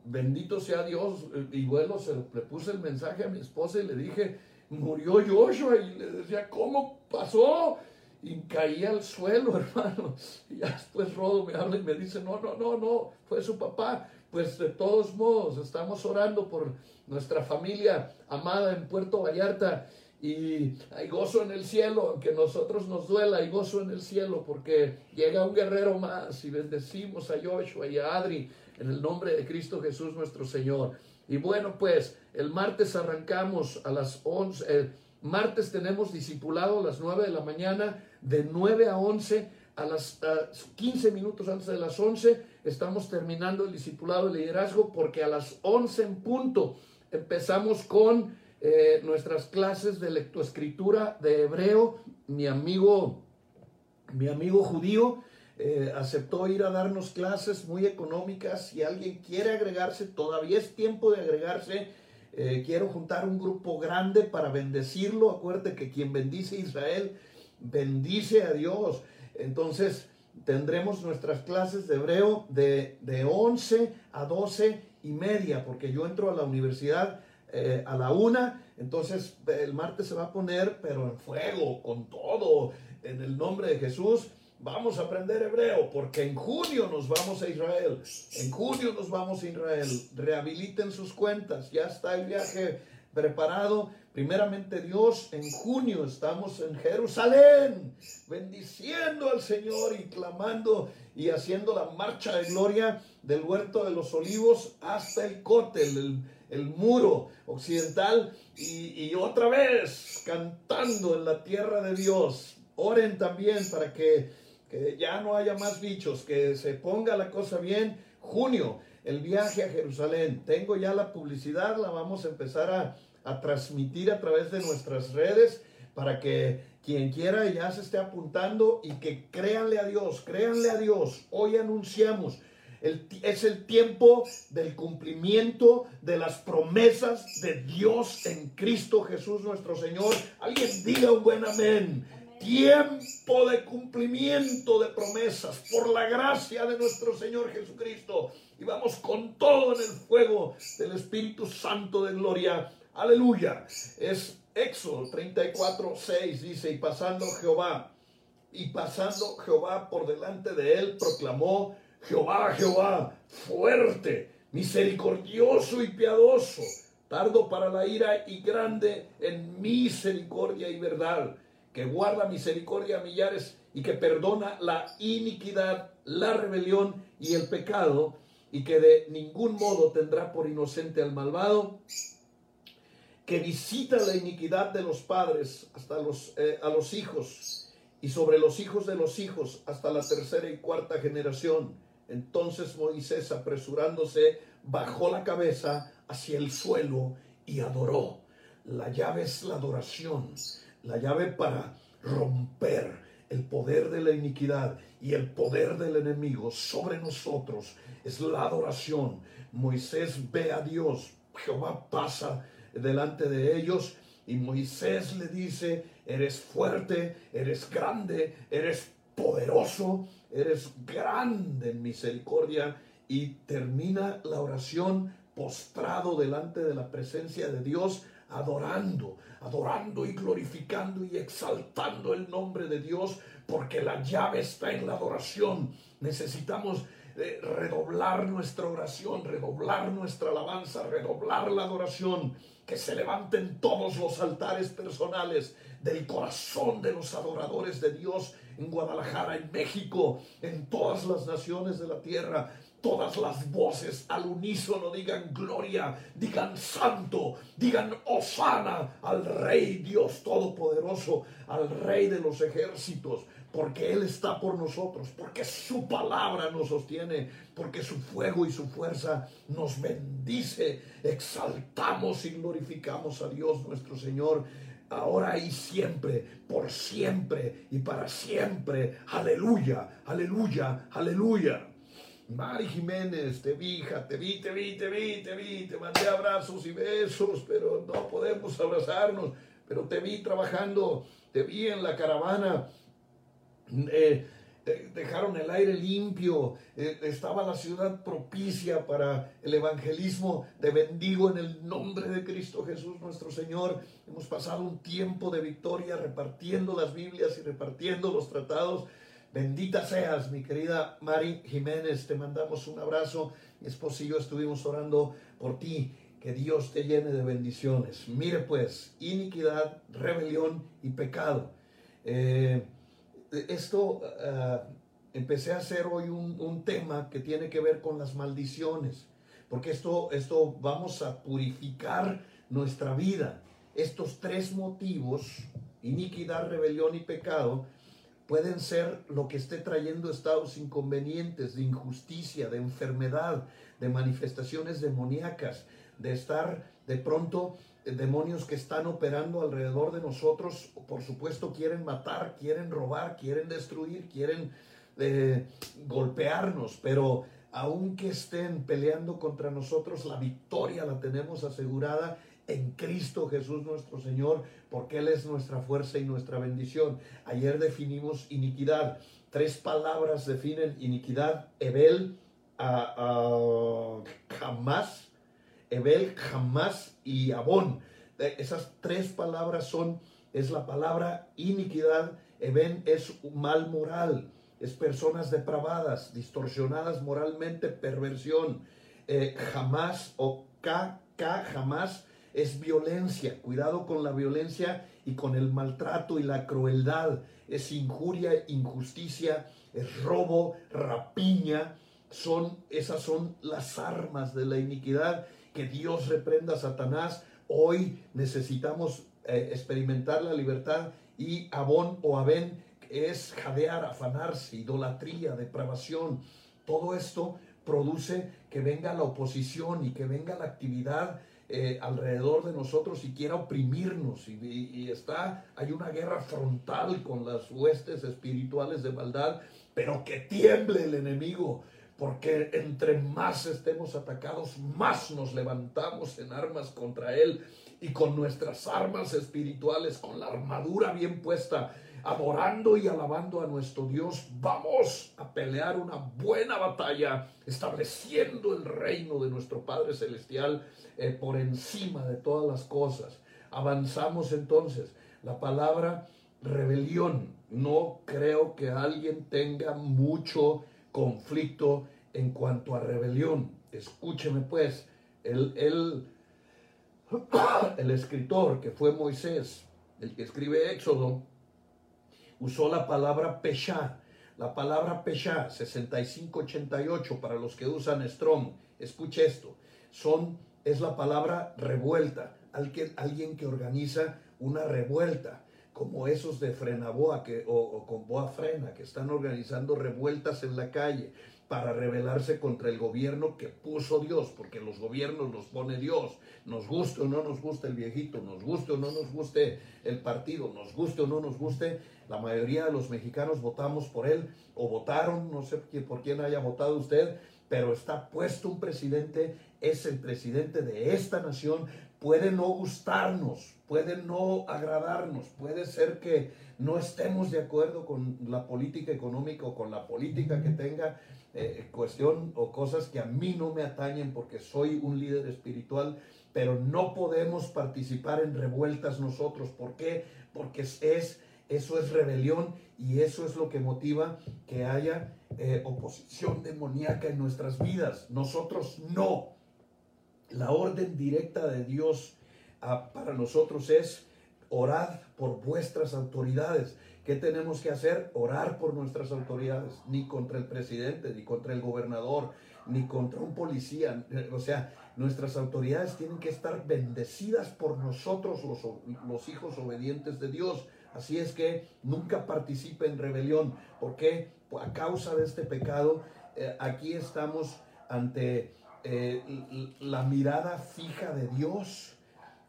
Bendito sea Dios. Y bueno, se le puse el mensaje a mi esposa y le dije, murió Joshua. Y le decía, ¿cómo pasó? Y caí al suelo, hermano. Y después Rodo me habla y me dice, no, no, no, no, fue su papá. Pues de todos modos, estamos orando por nuestra familia amada en Puerto Vallarta. Y hay gozo en el cielo, aunque nosotros nos duela, hay gozo en el cielo porque llega un guerrero más y bendecimos a Joshua y a Adri en el nombre de Cristo Jesús nuestro Señor. Y bueno, pues el martes arrancamos a las 11, el martes tenemos discipulado a las 9 de la mañana, de 9 a 11, a las 15 minutos antes de las 11, estamos terminando el discipulado de liderazgo porque a las 11 en punto empezamos con eh, nuestras clases de lectoescritura de hebreo. Mi amigo, mi amigo judío eh, aceptó ir a darnos clases muy económicas. Si alguien quiere agregarse, todavía es tiempo de agregarse. Eh, quiero juntar un grupo grande para bendecirlo. Acuérdate que quien bendice a Israel, bendice a Dios. Entonces, tendremos nuestras clases de hebreo de, de 11 a 12 y media, porque yo entro a la universidad eh, a la una, entonces el martes se va a poner, pero en fuego, con todo, en el nombre de Jesús. Vamos a aprender hebreo, porque en junio nos vamos a Israel. En junio nos vamos a Israel. Rehabiliten sus cuentas. Ya está el viaje preparado. Primeramente Dios, en junio estamos en Jerusalén, bendiciendo al Señor y clamando y haciendo la marcha de gloria del huerto de los olivos hasta el cótel, el, muro occidental, y, otra vez cantando en la tierra de Dios. Oren también para que que ya no haya más bichos, que se ponga la cosa bien. Junio, el viaje a Jerusalén. Tengo ya la publicidad, la vamos a empezar a, a transmitir a través de nuestras redes para que quien quiera ya se esté apuntando y que créanle a Dios, créanle a Dios. Hoy anunciamos es el tiempo del cumplimiento de las promesas de Dios en Cristo Jesús nuestro Señor. Alguien diga un buen amén. Tiempo de cumplimiento de promesas por la gracia de nuestro Señor Jesucristo. Y vamos con todo en el fuego del Espíritu Santo de gloria. Aleluya. Es Éxodo 34, 6 dice, y pasando Jehová, y pasando Jehová por delante de él, proclamó Jehová, Jehová, fuerte, misericordioso y piadoso, tardo para la ira y grande en misericordia y verdad, que guarda misericordia a millares y que perdona la iniquidad, la rebelión y el pecado, y que de ningún modo tendrá por inocente al malvado, que visita la iniquidad de los padres hasta los, eh, a los hijos, y sobre los hijos de los hijos hasta la tercera y cuarta generación entonces Moisés, apresurándose, bajó la cabeza hacia el suelo y adoró. La llave es la adoración, la llave para romper el poder de la iniquidad y el poder del enemigo sobre nosotros es la adoración. Moisés ve a Dios, Jehová pasa delante de ellos y Moisés le dice, eres fuerte, eres grande, eres poderoso, eres grande en misericordia y termina la oración postrado delante de la presencia de Dios, adorando, adorando y glorificando y exaltando el nombre de Dios, porque la llave está en la adoración. Necesitamos eh, redoblar nuestra oración, redoblar nuestra alabanza, redoblar la adoración, que se levanten todos los altares personales del corazón de los adoradores de Dios en Guadalajara, en México, en todas las naciones de la tierra. Todas las voces al unísono digan gloria, digan santo, digan osana al Rey Dios Todopoderoso, al Rey de los ejércitos, porque Él está por nosotros, porque su palabra nos sostiene, porque su fuego y su fuerza nos bendice. Exaltamos y glorificamos a Dios nuestro Señor ahora y siempre, por siempre y para siempre. Aleluya, aleluya, aleluya. Mari Jiménez, te vi, hija, te vi, te vi, te vi, te vi, te mandé abrazos y besos, pero no podemos abrazarnos, pero te vi trabajando, te vi en la caravana. Eh, dejaron el aire limpio, eh, estaba la ciudad propicia para el evangelismo de bendigo en el nombre de Cristo Jesús nuestro Señor. Hemos pasado un tiempo de victoria repartiendo las Biblias y repartiendo los tratados. Bendita seas, mi querida Mari Jiménez, te mandamos un abrazo. Mi esposo y yo estuvimos orando por ti. Que Dios te llene de bendiciones. Mire pues, iniquidad, rebelión y pecado. Eh, esto ah, empecé a hacer hoy un, tema que tiene que ver con las maldiciones, porque esto, esto vamos a purificar nuestra vida. Estos tres motivos, iniquidad, rebelión y pecado, pueden ser lo que esté trayendo estados inconvenientes, de injusticia, de enfermedad, de manifestaciones demoníacas, de estar de pronto demonios que están operando alrededor de nosotros, por supuesto, quieren matar, quieren robar, quieren destruir, quieren eh, golpearnos, pero aunque estén peleando contra nosotros, la victoria la tenemos asegurada en Cristo Jesús nuestro Señor, porque Él es nuestra fuerza y nuestra bendición. Ayer definimos iniquidad. Tres palabras definen iniquidad. Ebel, jamás Ebel, jamás y Abón. Esas tres palabras son, es la palabra iniquidad. Eben es mal moral, es personas depravadas, distorsionadas moralmente, perversión. Eh, jamás o K, K, jamás es violencia. Cuidado con la violencia y con el maltrato y la crueldad. Es injuria, injusticia, es robo, rapiña. Son, esas son las armas de la iniquidad que Dios reprenda a Satanás. Hoy necesitamos eh, experimentar la libertad y Abón o Abén es jadear, afanarse, idolatría, depravación. Todo esto produce que venga la oposición y que venga la actividad eh, alrededor de nosotros y quiera oprimirnos. Y, y, está, hay una guerra frontal con las huestes espirituales de maldad, pero que tiemble el enemigo, porque entre más estemos atacados, más nos levantamos en armas contra Él y con nuestras armas espirituales, con la armadura bien puesta, adorando y alabando a nuestro Dios, vamos a pelear una buena batalla, estableciendo el reino de nuestro Padre Celestial eh, por encima de todas las cosas. Avanzamos entonces. La palabra rebelión, no creo que alguien tenga mucho conflicto en cuanto a rebelión. Escúcheme pues, el, el, el escritor que fue Moisés, el que escribe Éxodo, usó la palabra pesha. La palabra pesha, 6588 para los que usan Strong. Escuche esto. Son, es la palabra revuelta. Alguien, alguien que organiza una revuelta como esos de Frenaboa que, o, con Boa Frena, que están organizando revueltas en la calle para rebelarse contra el gobierno que puso Dios, porque los gobiernos los pone Dios. Nos guste o no nos guste el viejito, nos guste o no nos guste el partido, nos guste o no nos guste, la mayoría de los mexicanos votamos por él o votaron, no sé por quién haya votado usted, pero está puesto un presidente, es el presidente de esta nación, puede no gustarnos, puede no agradarnos, puede ser que no estemos de acuerdo con la política económica o con la política que tenga eh, cuestión o cosas que a mí no me atañen porque soy un líder espiritual, pero no podemos participar en revueltas nosotros. ¿Por qué? Porque es, eso es rebelión y eso es lo que motiva que haya eh, oposición demoníaca en nuestras vidas. Nosotros no. La orden directa de Dios ah, para nosotros es orad por vuestras autoridades. ¿Qué tenemos que hacer? Orar por nuestras autoridades, ni contra el presidente, ni contra el gobernador, ni contra un policía. O sea, nuestras autoridades tienen que estar bendecidas por nosotros, los, hijos obedientes de Dios. Así es que nunca participe en rebelión. porque A causa de este pecado, eh, aquí estamos ante eh, la mirada fija de Dios,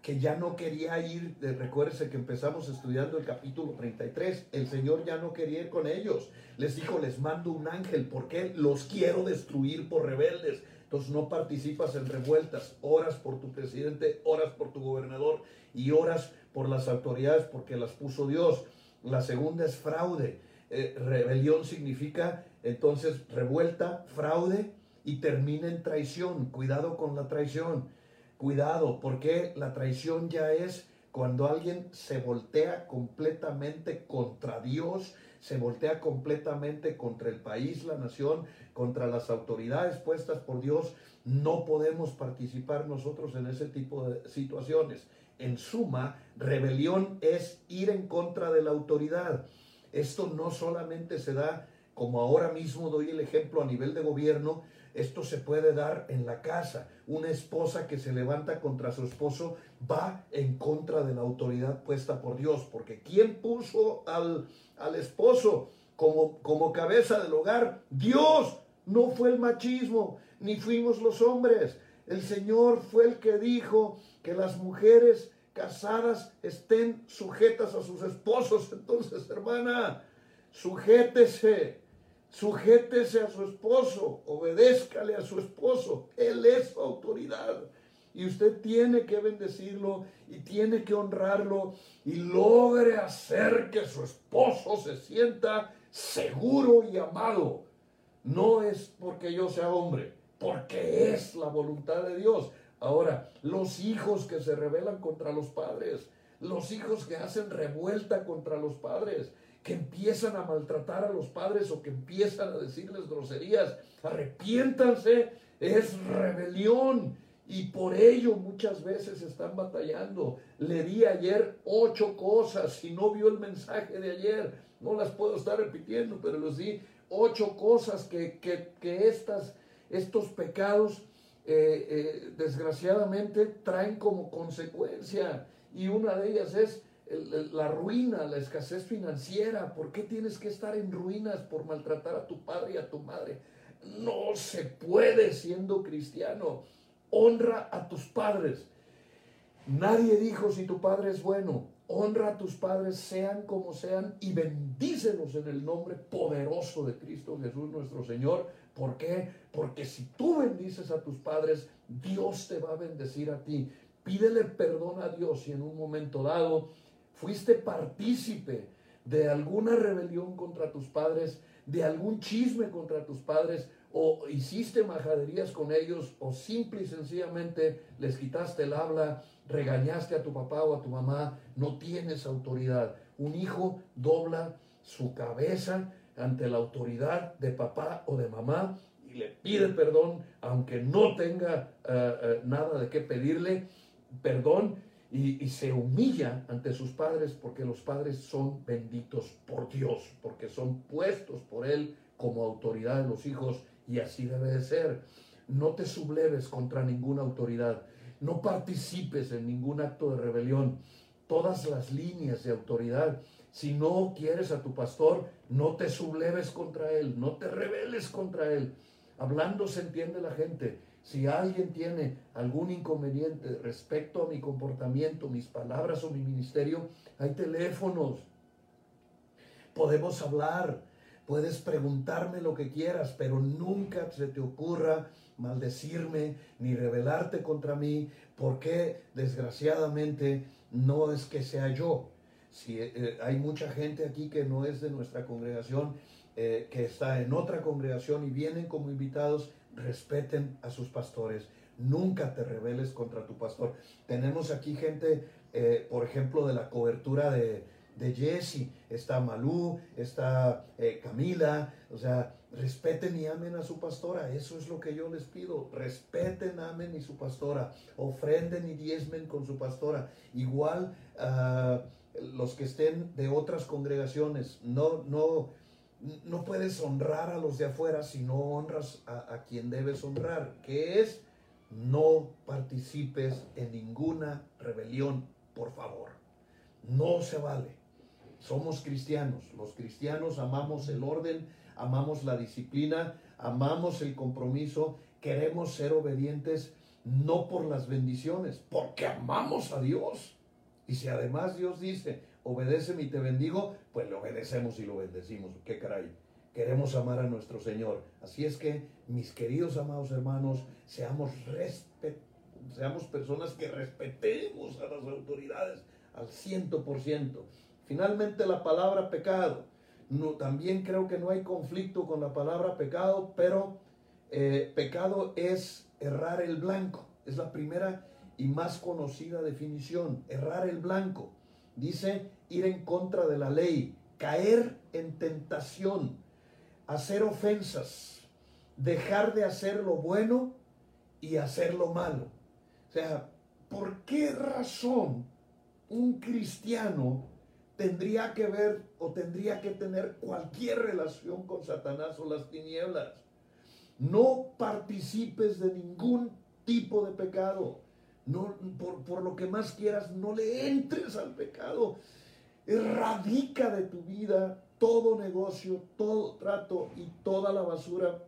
que ya no quería ir, recuérdese que empezamos estudiando el capítulo 33, el Señor ya no quería ir con ellos, les dijo, les mando un ángel, porque los quiero destruir por rebeldes, entonces no participas en revueltas, oras por tu presidente, oras por tu gobernador y oras por las autoridades porque las puso Dios. La segunda es fraude. Eh, rebelión significa entonces revuelta, fraude y termina en traición. Cuidado con la traición. Cuidado, porque la traición ya es cuando alguien se voltea completamente contra Dios, se voltea completamente contra el país, la nación, contra las autoridades puestas por Dios, no podemos participar nosotros en ese tipo de situaciones. En suma, rebelión es ir en contra de la autoridad. Esto no solamente se da, como ahora mismo doy el ejemplo a nivel de gobierno, esto se puede dar en la casa. Una esposa que se levanta contra su esposo va en contra de la autoridad puesta por Dios, porque ¿quién puso al, al esposo como, como cabeza del hogar? Dios. No fue el machismo, ni fuimos los hombres. El Señor fue el que dijo que las mujeres casadas estén sujetas a sus esposos. Entonces, hermana, sujétese, sujétese a su esposo, obedézcale a su esposo. Él es su autoridad. Y usted tiene que bendecirlo y tiene que honrarlo y logre hacer que su esposo se sienta seguro y amado. No es porque yo sea hombre, porque es la voluntad de Dios. Ahora, los hijos que se rebelan contra los padres, los hijos que hacen revuelta contra los padres, que empiezan a maltratar a los padres o que empiezan a decirles groserías, arrepiéntanse, es rebelión. Y por ello muchas veces están batallando. Le di ayer ocho cosas. Si no vio el mensaje de ayer, no las puedo estar repitiendo, pero les di ocho cosas que, que estas, estos pecados eh, eh, desgraciadamente traen como consecuencia y una de ellas es la ruina, la escasez financiera. ¿Por qué tienes que estar en ruinas por maltratar a tu padre y a tu madre? No se puede siendo cristiano. Honra a tus padres. Nadie dijo si tu padre es bueno. Honra a tus padres, sean como sean, y bendícelos en el nombre poderoso de Cristo Jesús nuestro Señor. ¿Por qué? Porque si tú bendices a tus padres, Dios te va a bendecir a ti. Pídele perdón a Dios si en un momento dado fuiste partícipe de alguna rebelión contra tus padres, de algún chisme contra tus padres, o hiciste majaderías con ellos, o simple y sencillamente les quitaste el habla, regañaste a tu papá o a tu mamá, no tienes autoridad. Un hijo dobla su cabeza ante la autoridad de papá o de mamá y le pide perdón, aunque no tenga eh, eh, nada de qué pedirle perdón y, se humilla ante sus padres porque los padres son benditos por Dios, porque son puestos por Él como autoridad de los hijos y así debe de ser. No te subleves contra ninguna autoridad, no participes en ningún acto de rebelión. Todas las líneas de autoridad, si no quieres a tu pastor, no te subleves contra él, no te rebeles contra él. Hablando se entiende la gente si alguien tiene algún inconveniente respecto a mi comportamiento, mis palabras o mi ministerio, hay teléfonos. Podemos hablar, puedes preguntarme lo que quieras, pero nunca se te ocurra maldecirme ni rebelarte contra mí, porque desgraciadamente no es que sea yo. Si eh, hay mucha gente aquí que no es de nuestra congregación, eh, que está en otra congregación y vienen como invitados, respeten a sus pastores. Nunca te rebeles contra tu pastor. Tenemos aquí gente, eh, por ejemplo, de la cobertura de, de Jesse. Está Malú, está eh, Camila. O sea, respeten y amen a su pastora. Eso es lo que yo les pido. Respeten, amen y su pastora. Ofrenden y diezmen con su pastora. Igual uh, los que estén de otras congregaciones. No, no no puedes honrar a los de afuera si no honras a, quien debes honrar, que es no participes en ninguna rebelión, por favor. No se vale. Somos cristianos. Los cristianos amamos el orden, amamos la disciplina, amamos el compromiso, queremos ser obedientes no por las bendiciones, porque amamos a Dios. Y si además Dios dice, obedéceme y te bendigo, pues le obedecemos y lo bendecimos. ¿Qué caray? Queremos amar a nuestro Señor. Así es que, mis queridos amados hermanos, seamos, seamos personas que respetemos a las autoridades al ciento por ciento. Finalmente, la palabra pecado. No, también creo que no hay conflicto con la palabra pecado, pero eh, pecado es errar el blanco. Es la primera y más conocida definición, errar el blanco. Dice ir en contra de la ley, caer en tentación, hacer ofensas, dejar de hacer lo bueno y hacer lo malo. O sea, ¿por qué razón un cristiano tendría que ver o tendría que tener cualquier relación con Satanás o las tinieblas? No participes de ningún tipo de pecado. No, por, lo que más quieras, no le entres al pecado. Erradica de tu vida todo negocio, todo trato y toda la basura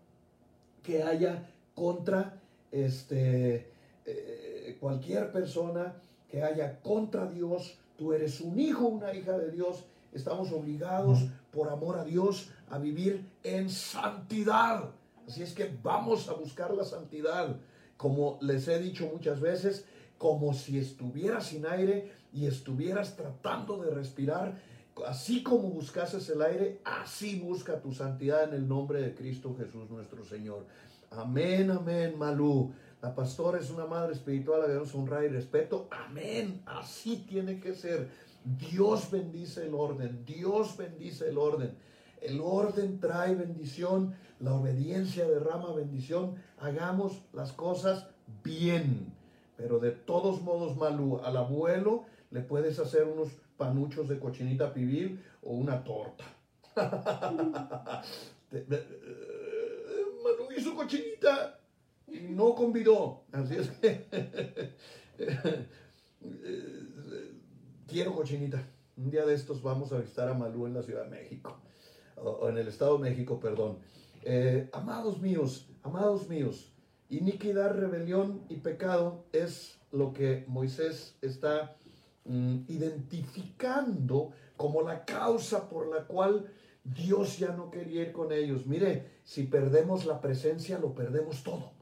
que haya contra este, eh, cualquier persona que haya contra Dios. Tú eres un hijo, una hija de Dios. Estamos obligados por amor a Dios a vivir en santidad. Así es que vamos a buscar la santidad como les he dicho muchas veces, como si estuvieras sin aire y estuvieras tratando de respirar. Así como buscases el aire, así busca tu santidad en el nombre de Cristo Jesús nuestro Señor. Amén, amén, Malú. La pastora es una madre espiritual a Dios honra y respeto. Amén. Así tiene que ser. Dios bendice el orden. Dios bendice el orden. El orden trae bendición, la obediencia derrama bendición. Hagamos las cosas bien. Pero de todos modos, Malú, al abuelo le puedes hacer unos panuchos de cochinita pibil o una torta. Eh, Malú hizo cochinita y no convidó. Así es que quiero cochinita. Un día de estos vamos a visitar a Malú en la Ciudad de México, o, en el Estado de México, perdón. Eh, amados míos, amados míos, iniquidad, rebelión y pecado es lo que Moisés está identificando como la causa por la cual Dios ya no quería ir con ellos. Mire, si perdemos la presencia, lo perdemos todo.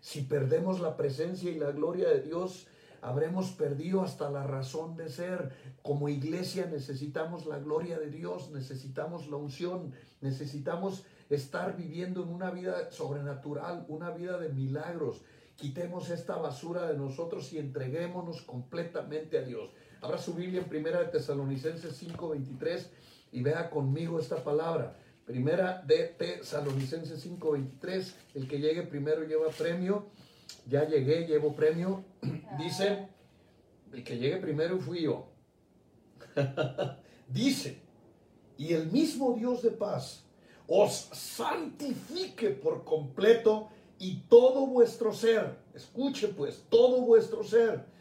Si perdemos la presencia y la gloria de Dios, habremos perdido hasta la razón de ser. Como iglesia necesitamos la gloria de Dios, necesitamos la unción, necesitamos estar viviendo en una vida sobrenatural, una vida de milagros. Quitemos esta basura de nosotros y entreguémonos completamente a Dios. Abra su Biblia en Primera de Tesalonicenses 5:23 y vea conmigo esta palabra. Primera de Tesalonicenses 5:23, el que llegue primero lleva premio. Ya llegué, llevo premio. Dice, el que llegue primero fui yo. Dice, y el mismo Dios de paz os santifique por completo y todo vuestro ser, escuche pues, todo vuestro ser,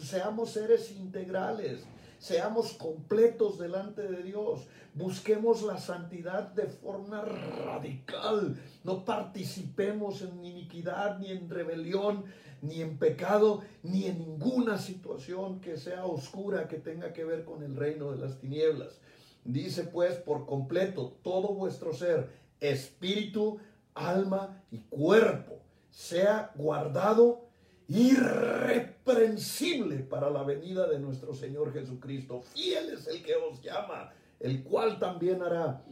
seamos seres integrales, seamos completos delante de Dios, busquemos la santidad de forma radical, no participemos en iniquidad, ni en rebelión, ni en pecado, ni en ninguna situación que sea oscura que tenga que ver con el reino de las tinieblas. Dice pues por completo todo vuestro ser, espíritu, alma y cuerpo, sea guardado irreprensible para la venida de nuestro Señor Jesucristo. Fiel es el que os llama, el cual también hará.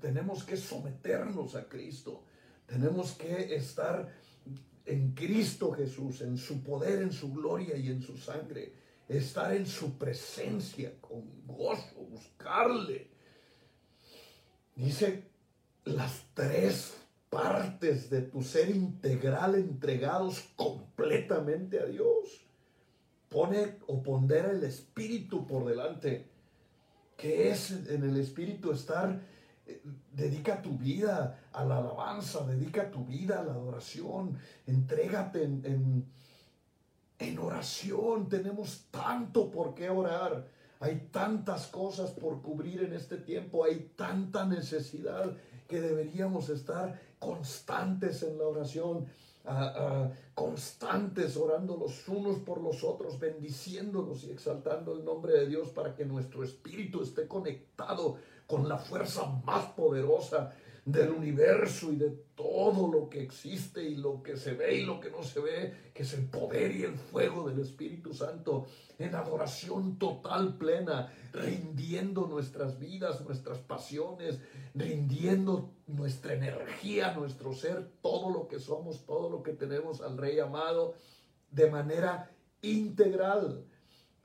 tenemos que someternos a Cristo. Tenemos que estar en Cristo Jesús, en su poder, en su gloria y en su sangre. Estar en su presencia con gozo, buscarle. Dice las tres partes de tu ser integral entregados completamente a Dios. Pone o pondera el espíritu por delante. que es en el espíritu estar? Eh, dedica tu vida a la alabanza, dedica tu vida a la adoración, entrégate en, en, en oración. Tenemos tanto por qué orar. Hay tantas cosas por cubrir en este tiempo, hay tanta necesidad que deberíamos estar constantes en la oración, constantes orando los unos por los otros, bendiciéndolos y exaltando el nombre de Dios para que nuestro espíritu esté conectado con la fuerza más poderosa del universo y de todo lo que existe y lo que se ve y lo que no se ve, que es el poder y el fuego del Espíritu Santo, en adoración total, plena, rindiendo nuestras vidas, nuestras pasiones, rindiendo nuestra energía, nuestro ser, todo lo que somos, todo lo que tenemos al Rey amado, de manera integral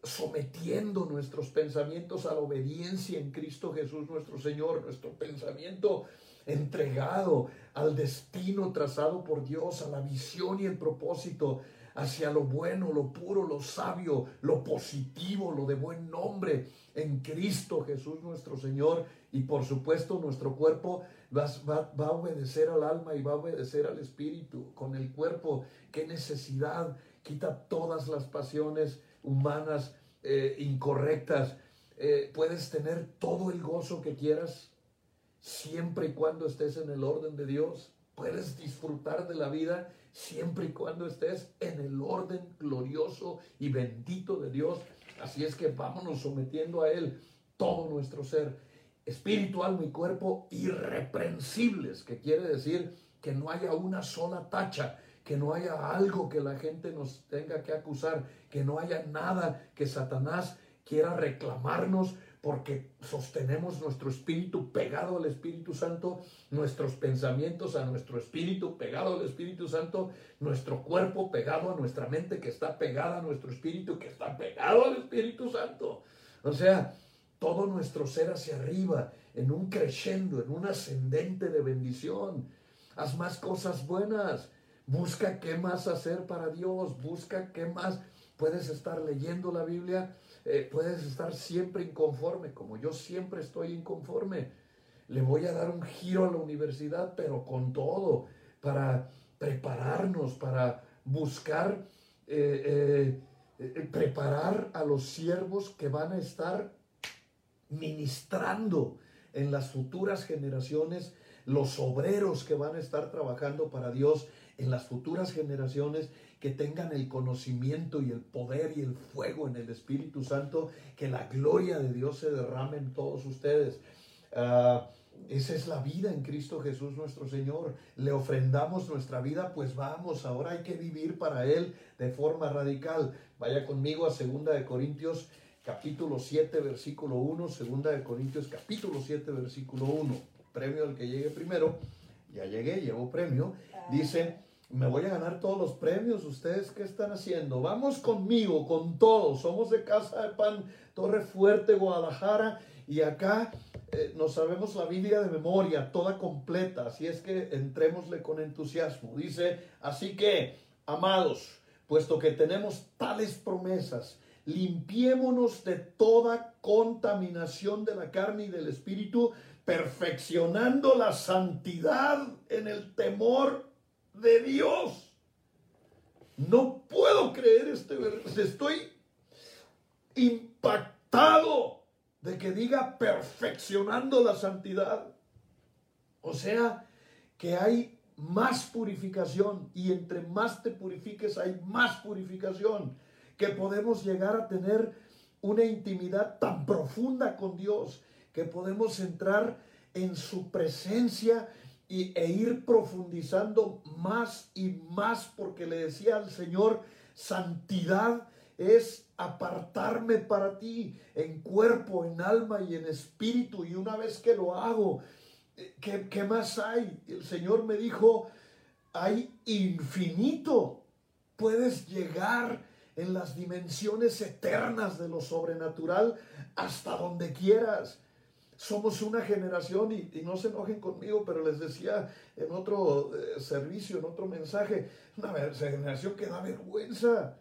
sometiendo nuestros pensamientos a la obediencia en Cristo Jesús nuestro Señor, nuestro pensamiento entregado al destino trazado por Dios, a la visión y el propósito, hacia lo bueno, lo puro, lo sabio, lo positivo, lo de buen nombre en Cristo Jesús nuestro Señor. Y por supuesto nuestro cuerpo va, a obedecer al alma y va a obedecer al espíritu. Con el cuerpo, qué necesidad, quita todas las pasiones humanas eh, incorrectas. Eh, puedes tener todo el gozo que quieras siempre y cuando estés en el orden de Dios. Puedes disfrutar de la vida siempre y cuando estés en el orden glorioso y bendito de Dios. Así es que vámonos sometiendo a Él todo nuestro ser, espíritu, alma y cuerpo irreprensibles, que quiere decir que no haya una sola tacha, que no haya algo que la gente nos tenga que acusar, que no haya nada que Satanás quiera reclamarnos porque sostenemos nuestro espíritu pegado al Espíritu Santo, nuestros pensamientos a nuestro espíritu pegado al Espíritu Santo, nuestro cuerpo pegado a nuestra mente que está pegada a nuestro espíritu que está pegado al Espíritu Santo. O sea, todo nuestro ser hacia arriba, en un crescendo, en un ascendente de bendición. Haz más cosas buenas. Busca qué más hacer para Dios. Busca qué más. Puedes estar leyendo la Biblia eh, puedes estar siempre inconforme, como yo siempre estoy inconforme. Le voy a dar un giro a la universidad, pero con todo, para prepararnos, para buscar, eh, eh, preparar a los siervos que van a estar ministrando en las futuras generaciones, los obreros que van a estar trabajando para Dios en las futuras generaciones, que tengan el conocimiento y el poder y el fuego en el Espíritu Santo, que la gloria de Dios se derrame en todos ustedes. Ah, esa es la vida en Cristo Jesús nuestro Señor. Le ofrendamos nuestra vida, pues vamos, ahora hay que vivir para Él de forma radical. Vaya conmigo a 2 de Corintios capítulo 7 versículo 1, 2 de Corintios capítulo 7 versículo 1. Premio al que llegue primero. Ya llegué, llevo premio. Dice, me voy a ganar todos los premios. ¿Ustedes qué están haciendo? Vamos conmigo, con todos. Somos de Casa de Pan, Torre Fuerte, Guadalajara. Y acá eh, nos sabemos la Biblia de memoria, toda completa, así es que entrémosle con entusiasmo. Dice, así que, amados, puesto que tenemos tales promesas, limpiémonos de toda contaminación de la carne y del espíritu, perfeccionando la santidad en el temor de Dios. No puedo creer este versículo, estoy impactado de que diga perfeccionando la santidad. O sea, que hay más purificación y entre más te purifiques hay más purificación, que podemos llegar a tener una intimidad tan profunda con Dios, que podemos entrar en su presencia y, e ir profundizando más y más, porque le decía al Señor, santidad es apartarme para ti en cuerpo, en alma y en espíritu. Y una vez que lo hago, eh, ¿qué, qué más hay? El Señor me dijo, hay infinito. Puedes llegar en las dimensiones eternas de lo sobrenatural hasta donde quieras. Somos una generación, y, no se enojen conmigo, pero les decía en otro eh, servicio, en otro mensaje, una generación que da vergüenza.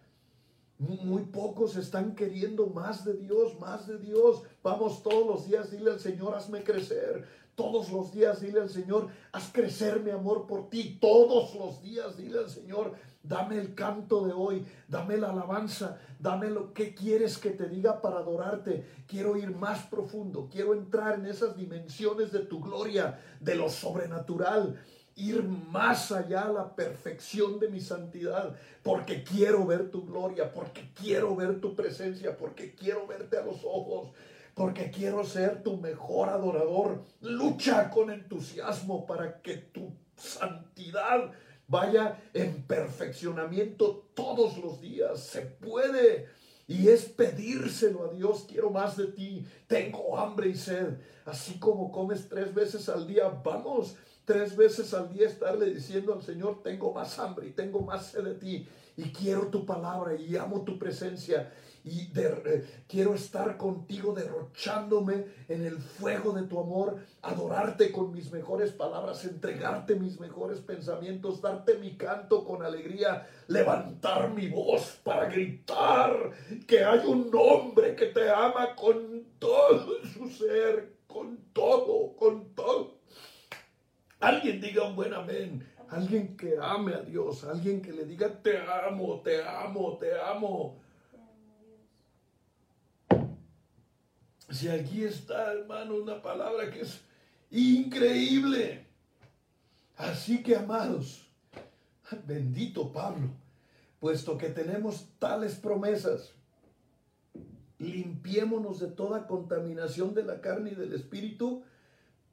Muy pocos están queriendo más de Dios, más de Dios. Vamos todos los días, dile al Señor, hazme crecer. Todos los días, dile al Señor, haz crecer mi amor por ti. Todos los días, dile al Señor, dame el canto de hoy, dame la alabanza, dame lo que quieres que te diga para adorarte. Quiero ir más profundo, quiero entrar en esas dimensiones de tu gloria, de lo sobrenatural ir más allá a la perfección de mi santidad, porque quiero ver tu gloria, porque quiero ver tu presencia, porque quiero verte a los ojos, porque quiero ser tu mejor adorador. Lucha con entusiasmo para que tu santidad vaya en perfeccionamiento todos los días. Se puede. Y es pedírselo a Dios, quiero más de ti, tengo hambre y sed, así como comes tres veces al día, vamos, tres veces al día estarle diciendo al Señor, tengo más hambre y tengo más sed de ti y quiero tu palabra y amo tu presencia y quiero estar contigo derrochándome en el fuego de tu amor, adorarte con mis mejores palabras, entregarte mis mejores pensamientos, darte mi canto con alegría, levantar mi voz para gritar que hay un hombre que te ama con todo su ser, con todo, con todo Alguien diga un buen amén. Alguien que ame a Dios. Alguien que le diga te amo, te amo, te amo. Si aquí está, hermano, una palabra que es increíble. Así que, amados, bendito Pablo, puesto que tenemos tales promesas, limpiémonos de toda contaminación de la carne y del espíritu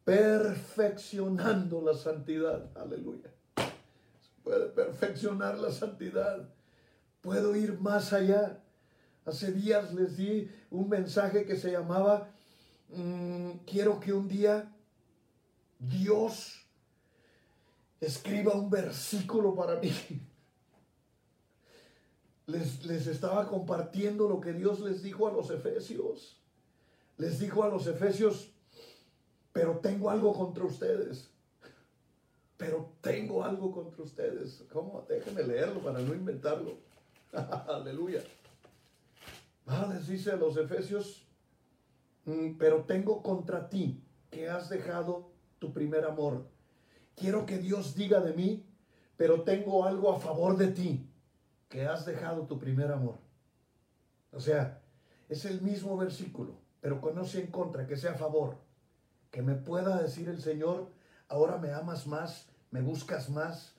perfeccionando la santidad. Aleluya. puede perfeccionar la santidad. Puedo ir más allá. Hace días les di un mensaje que se llamaba, mm, quiero que un día Dios escriba un versículo para mí. Les, les, estaba compartiendo lo que Dios les dijo a los efesios. Les dijo a los efesios, pero tengo algo contra ustedes. Pero tengo algo contra ustedes. ¿Cómo? Déjenme leerlo para no inventarlo. Aleluya. Ah, les dice a los efesios, mm, pero tengo contra ti que has dejado tu primer amor. Quiero que Dios diga de mí, pero tengo algo a favor de ti, que has dejado tu primer amor. O sea, es el mismo versículo pero cuando no sea en contra, que sea a favor. Que me pueda decir el Señor, ahora me amas más, me buscas más.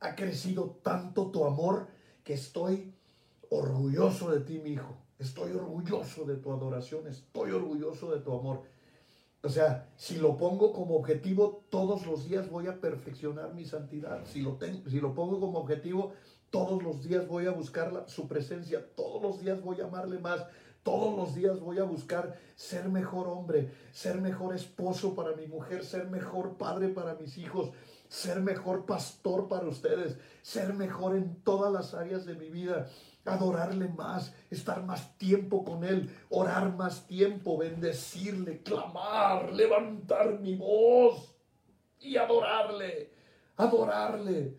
Ha crecido tanto tu amor que estoy orgulloso de ti, mi hijo. Estoy orgulloso de tu adoración, estoy orgulloso de tu amor. O sea, si lo pongo como objetivo, todos los días voy a perfeccionar mi santidad. Si lo, tengo, si lo pongo como objetivo, todos los días voy a buscar su presencia, todos los días voy a amarle más, todos los días voy a buscar ser mejor hombre, ser mejor esposo para mi mujer, ser mejor padre para mis hijos, ser mejor pastor para ustedes, ser mejor en todas las áreas de mi vida adorarle más, estar más tiempo con Él, orar más tiempo, bendecirle, clamar, levantar mi voz y adorarle, adorarle,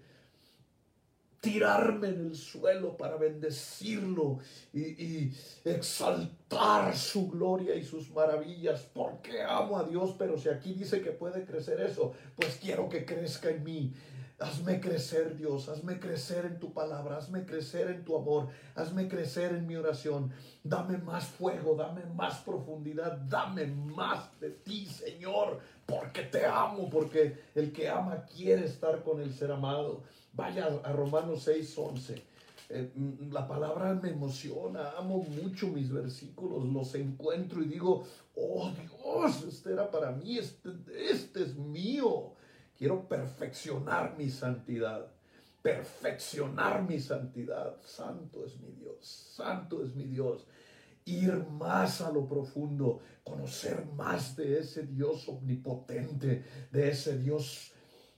tirarme en el suelo para bendecirlo y, exaltar su gloria y sus maravillas, porque amo a Dios, pero si aquí dice que puede crecer eso, pues quiero que crezca en mí Hazme crecer, Dios, hazme crecer en tu palabra, hazme crecer en tu amor, hazme crecer en mi oración. Dame más fuego, dame más profundidad, dame más de ti, Señor, porque te amo, porque el que ama quiere estar con el ser amado. Vaya a Romanos 6, 11. Eh, mm, la palabra me emociona, amo mucho mis versículos, los encuentro y digo, oh Dios, este era para mí, este, este es mío. Quiero perfeccionar mi santidad. Perfeccionar mi santidad. Santo es mi Dios. Santo es mi Dios. Ir más a lo profundo. Conocer más de ese Dios omnipotente. De ese Dios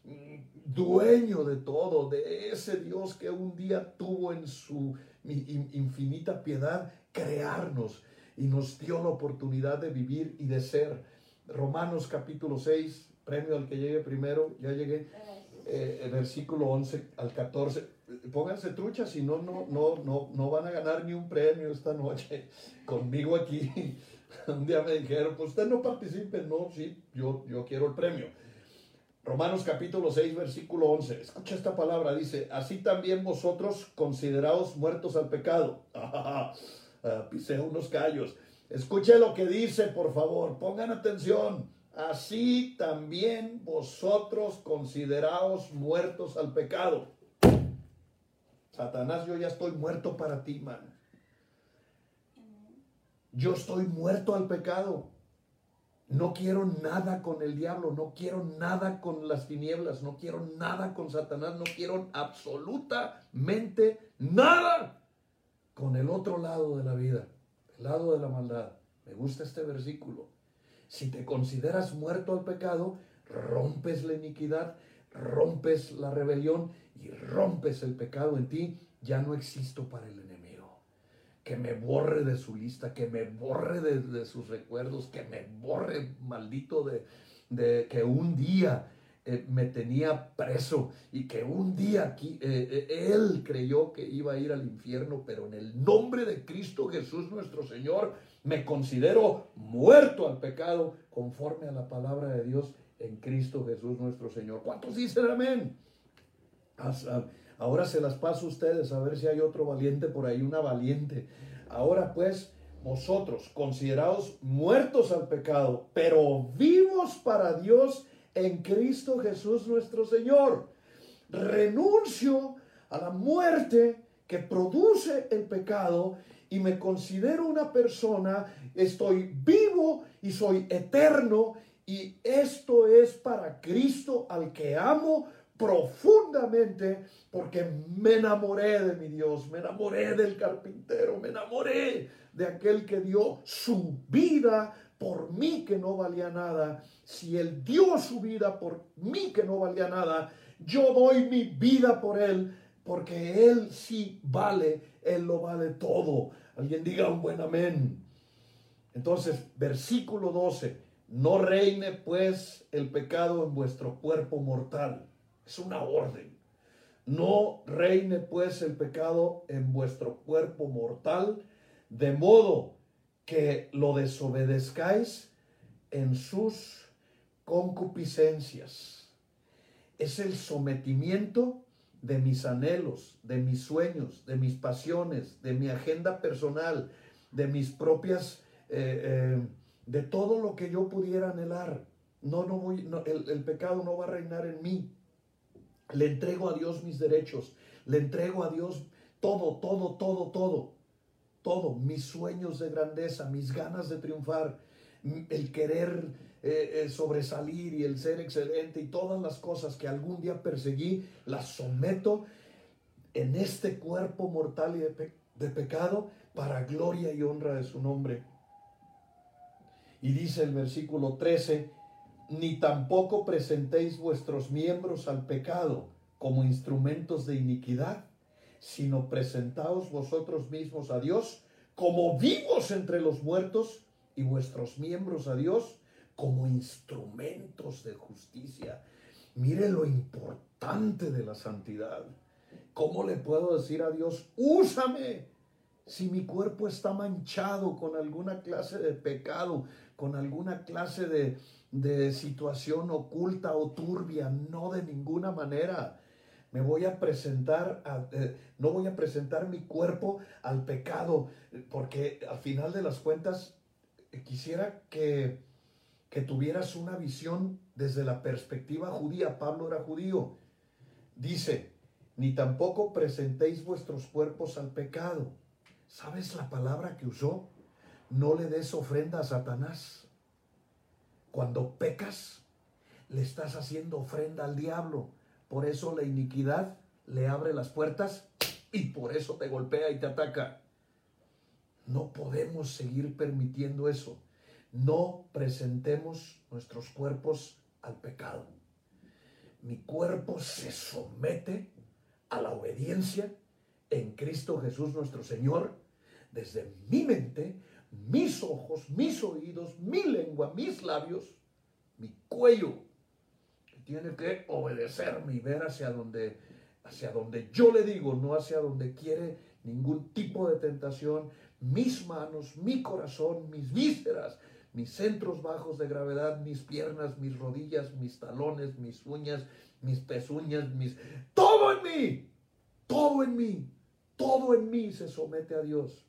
mm, dueño de todo. De ese Dios que un día tuvo en su infinita piedad crearnos y nos dio la oportunidad de vivir y de ser. Romanos capítulo 6, premio al que llegue primero, ya llegué, eh, el versículo 11 al 14. Pónganse truchas, si no, no, no, no, no van a ganar ni un premio esta noche conmigo aquí. un día me dijeron, pues usted no participe, no, sí, yo, yo quiero el premio. Romanos capítulo 6, versículo 11. Escucha esta palabra, dice, así también vosotros considerados muertos al pecado. Ah, pisé unos callos. Escuche lo que dice, por favor, pongan atención así también vosotros consideraos muertos al pecado. Satanás, yo ya estoy muerto para ti, man. Yo estoy muerto al pecado. No quiero nada con el diablo, no quiero nada con las tinieblas, no quiero nada con Satanás, no quiero absolutamente nada con el otro lado de la vida, el lado de la maldad. Me gusta este versículo. Si te consideras muerto al pecado, rompes la iniquidad, rompes la rebelión y rompes el pecado en ti, ya no existo para el enemigo. Que me borre de su lista, que me borre de, sus recuerdos, que me borre, maldito, de, que un día eh, me tenía preso y que un día aquí, eh, eh, él creyó que iba a ir al infierno, pero en el nombre de Cristo Jesús nuestro Señor, me considero muerto al pecado conforme a la palabra de Dios en Cristo Jesús nuestro Señor. ¿Cuántos dicen amén? Ahora se las paso a ustedes a ver si hay otro valiente por ahí, una valiente. Ahora pues, vosotros considerados muertos al pecado, pero vivos para Dios en Cristo Jesús nuestro Señor. Renuncio a la muerte que produce el pecado y me considero una persona, estoy vivo y soy eterno y esto es para Cristo al que amo profundamente porque me enamoré de mi Dios, me enamoré del carpintero, me enamoré de aquel que dio su vida por mí que no valía nada. Si Él dio su vida por mí que no valía nada, yo doy mi vida por Él porque Él sí vale, Él lo vale todo. Alguien diga un buen amén. Entonces, versículo 12, no reine pues el pecado en vuestro cuerpo mortal. Es una orden. No reine pues el pecado en vuestro cuerpo mortal, de modo que lo desobedezcáis en sus concupiscencias. Es el sometimiento de mis anhelos, de mis sueños, de mis pasiones, de mi agenda personal, de mis propias eh, eh, de todo lo que yo pudiera anhelar. No, no voy, el, el pecado no va a reinar en mí. Le entrego a Dios mis derechos. Le entrego a Dios todo, todo, todo, todo. Todo. Mis sueños de grandeza, mis ganas de triunfar, el querer eh, eh, sobresalir y el ser excelente y todas las cosas que algún día perseguí, las someto en este cuerpo mortal y de, de pecado para gloria y honra de su nombre. Y dice el versículo 13, ni tampoco presentéis vuestros miembros al pecado como instrumentos de iniquidad, sino presentaos vosotros mismos a Dios como vivos entre los muertos y vuestros miembros a Dios como instrumentos de justicia. Mire lo importante de la santidad. ¿Cómo le puedo decir a Dios, úsame? Si mi cuerpo está manchado con alguna clase de pecado, con alguna clase de, de situación oculta o turbia, no de ninguna manera. Me voy a presentar, eh, no voy a presentar mi cuerpo al pecado, porque al final de las cuentas eh, quisiera que, que tuvieras una visión desde la perspectiva judía. Pablo era judío. Dice, ni tampoco presentéis vuestros cuerpos al pecado. ¿Sabes la palabra que usó? No le des ofrenda a Satanás. Cuando pecas, le estás haciendo ofrenda al diablo. Por eso la iniquidad le abre las puertas y por eso te golpea y te ataca. No podemos seguir permitiendo eso. No presentemos nuestros cuerpos al pecado. Mi cuerpo se somete a la obediencia en Cristo Jesús nuestro Señor. Desde mi mente mis ojos, mis oídos, mi lengua, mis labios, mi cuello, que tiene que obedecerme y ver hacia donde, hacia donde yo le digo, no hacia donde quiere ningún tipo de tentación, mis manos, mi corazón, mis vísceras, mis centros bajos de gravedad, mis piernas, mis rodillas, mis talones, mis uñas, mis pezuñas, mis... Todo en mí, todo en mí, todo en mí se somete a Dios.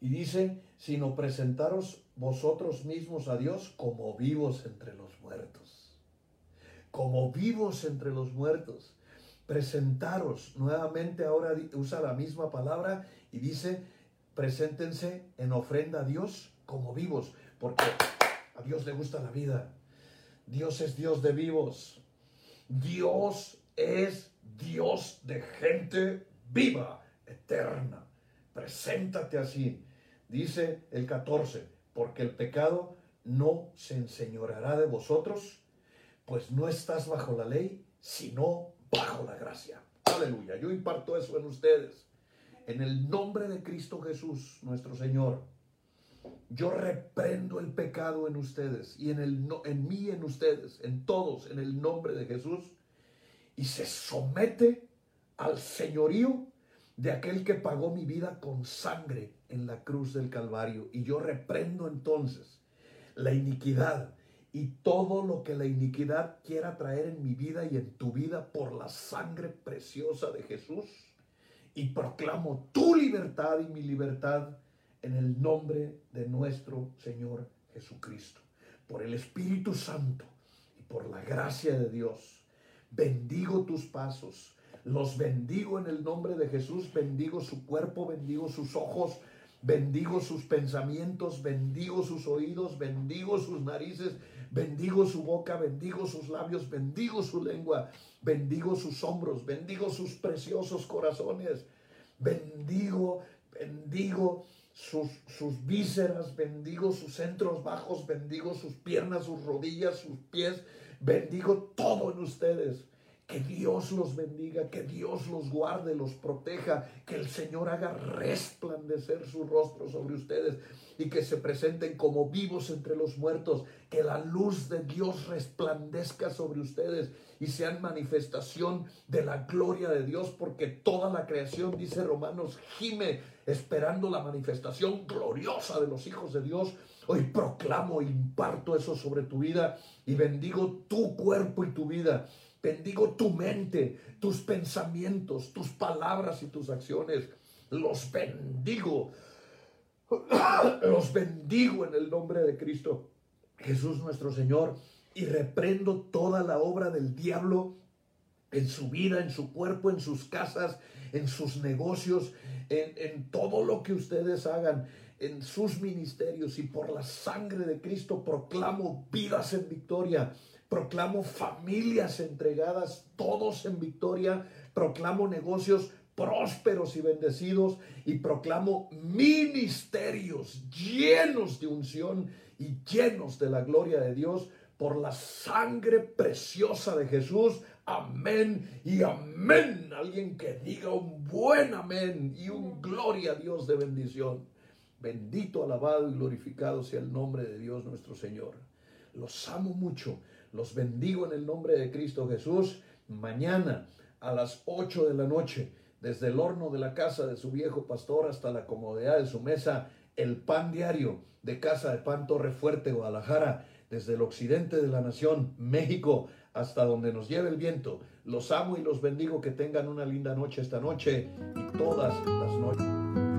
Y dice, sino presentaros vosotros mismos a Dios como vivos entre los muertos. Como vivos entre los muertos. Presentaros, nuevamente ahora usa la misma palabra y dice, preséntense en ofrenda a Dios como vivos, porque a Dios le gusta la vida. Dios es Dios de vivos. Dios es Dios de gente viva, eterna. Preséntate así. Dice el 14, porque el pecado no se enseñorará de vosotros, pues no estás bajo la ley, sino bajo la gracia. Aleluya, yo imparto eso en ustedes. En el nombre de Cristo Jesús, nuestro Señor, yo reprendo el pecado en ustedes y en, el, en mí, en ustedes, en todos, en el nombre de Jesús, y se somete al señorío de aquel que pagó mi vida con sangre en la cruz del Calvario. Y yo reprendo entonces la iniquidad y todo lo que la iniquidad quiera traer en mi vida y en tu vida por la sangre preciosa de Jesús. Y proclamo tu libertad y mi libertad en el nombre de nuestro Señor Jesucristo. Por el Espíritu Santo y por la gracia de Dios. Bendigo tus pasos los bendigo en el nombre de Jesús, bendigo su cuerpo, bendigo sus ojos, bendigo sus pensamientos, bendigo sus oídos, bendigo sus narices, bendigo su boca, bendigo sus labios, bendigo su lengua, bendigo sus hombros, bendigo sus preciosos corazones, bendigo, bendigo sus, sus vísceras, bendigo sus centros bajos, bendigo sus piernas, sus rodillas, sus pies, bendigo todo en ustedes. Que Dios los bendiga, que Dios los guarde, los proteja, que el Señor haga resplandecer su rostro sobre ustedes y que se presenten como vivos entre los muertos, que la luz de Dios resplandezca sobre ustedes y sean manifestación de la gloria de Dios, porque toda la creación, dice Romanos, gime esperando la manifestación gloriosa de los hijos de Dios. Hoy proclamo, imparto eso sobre tu vida y bendigo tu cuerpo y tu vida Bendigo tu mente, tus pensamientos, tus palabras y tus acciones. Los bendigo. Los bendigo en el nombre de Cristo Jesús nuestro Señor y reprendo toda la obra del diablo en su vida, en su cuerpo, en sus casas, en sus negocios, en, en, todo lo que ustedes hagan, en sus ministerios y por la sangre de Cristo proclamo vidas en victoria, proclamo familias entregadas, todos en victoria, proclamo negocios prósperos y bendecidos y proclamo ministerios llenos de unción y llenos de la gloria de Dios por la sangre preciosa de Jesús. Amén y amén. Alguien que diga un buen amén y un gloria a Dios de bendición. Bendito, alabado y glorificado sea el nombre de Dios nuestro Señor. Los amo mucho. Los bendigo en el nombre de Cristo Jesús. Mañana a las 8 de la noche, desde el horno de la casa de su viejo pastor hasta la comodidad de su mesa, el pan diario de Casa de Pan Torre Fuerte, Guadalajara, desde el occidente de la nación, México, hasta donde nos lleve el viento. Los amo y los bendigo. Que tengan una linda noche esta noche y todas las noches.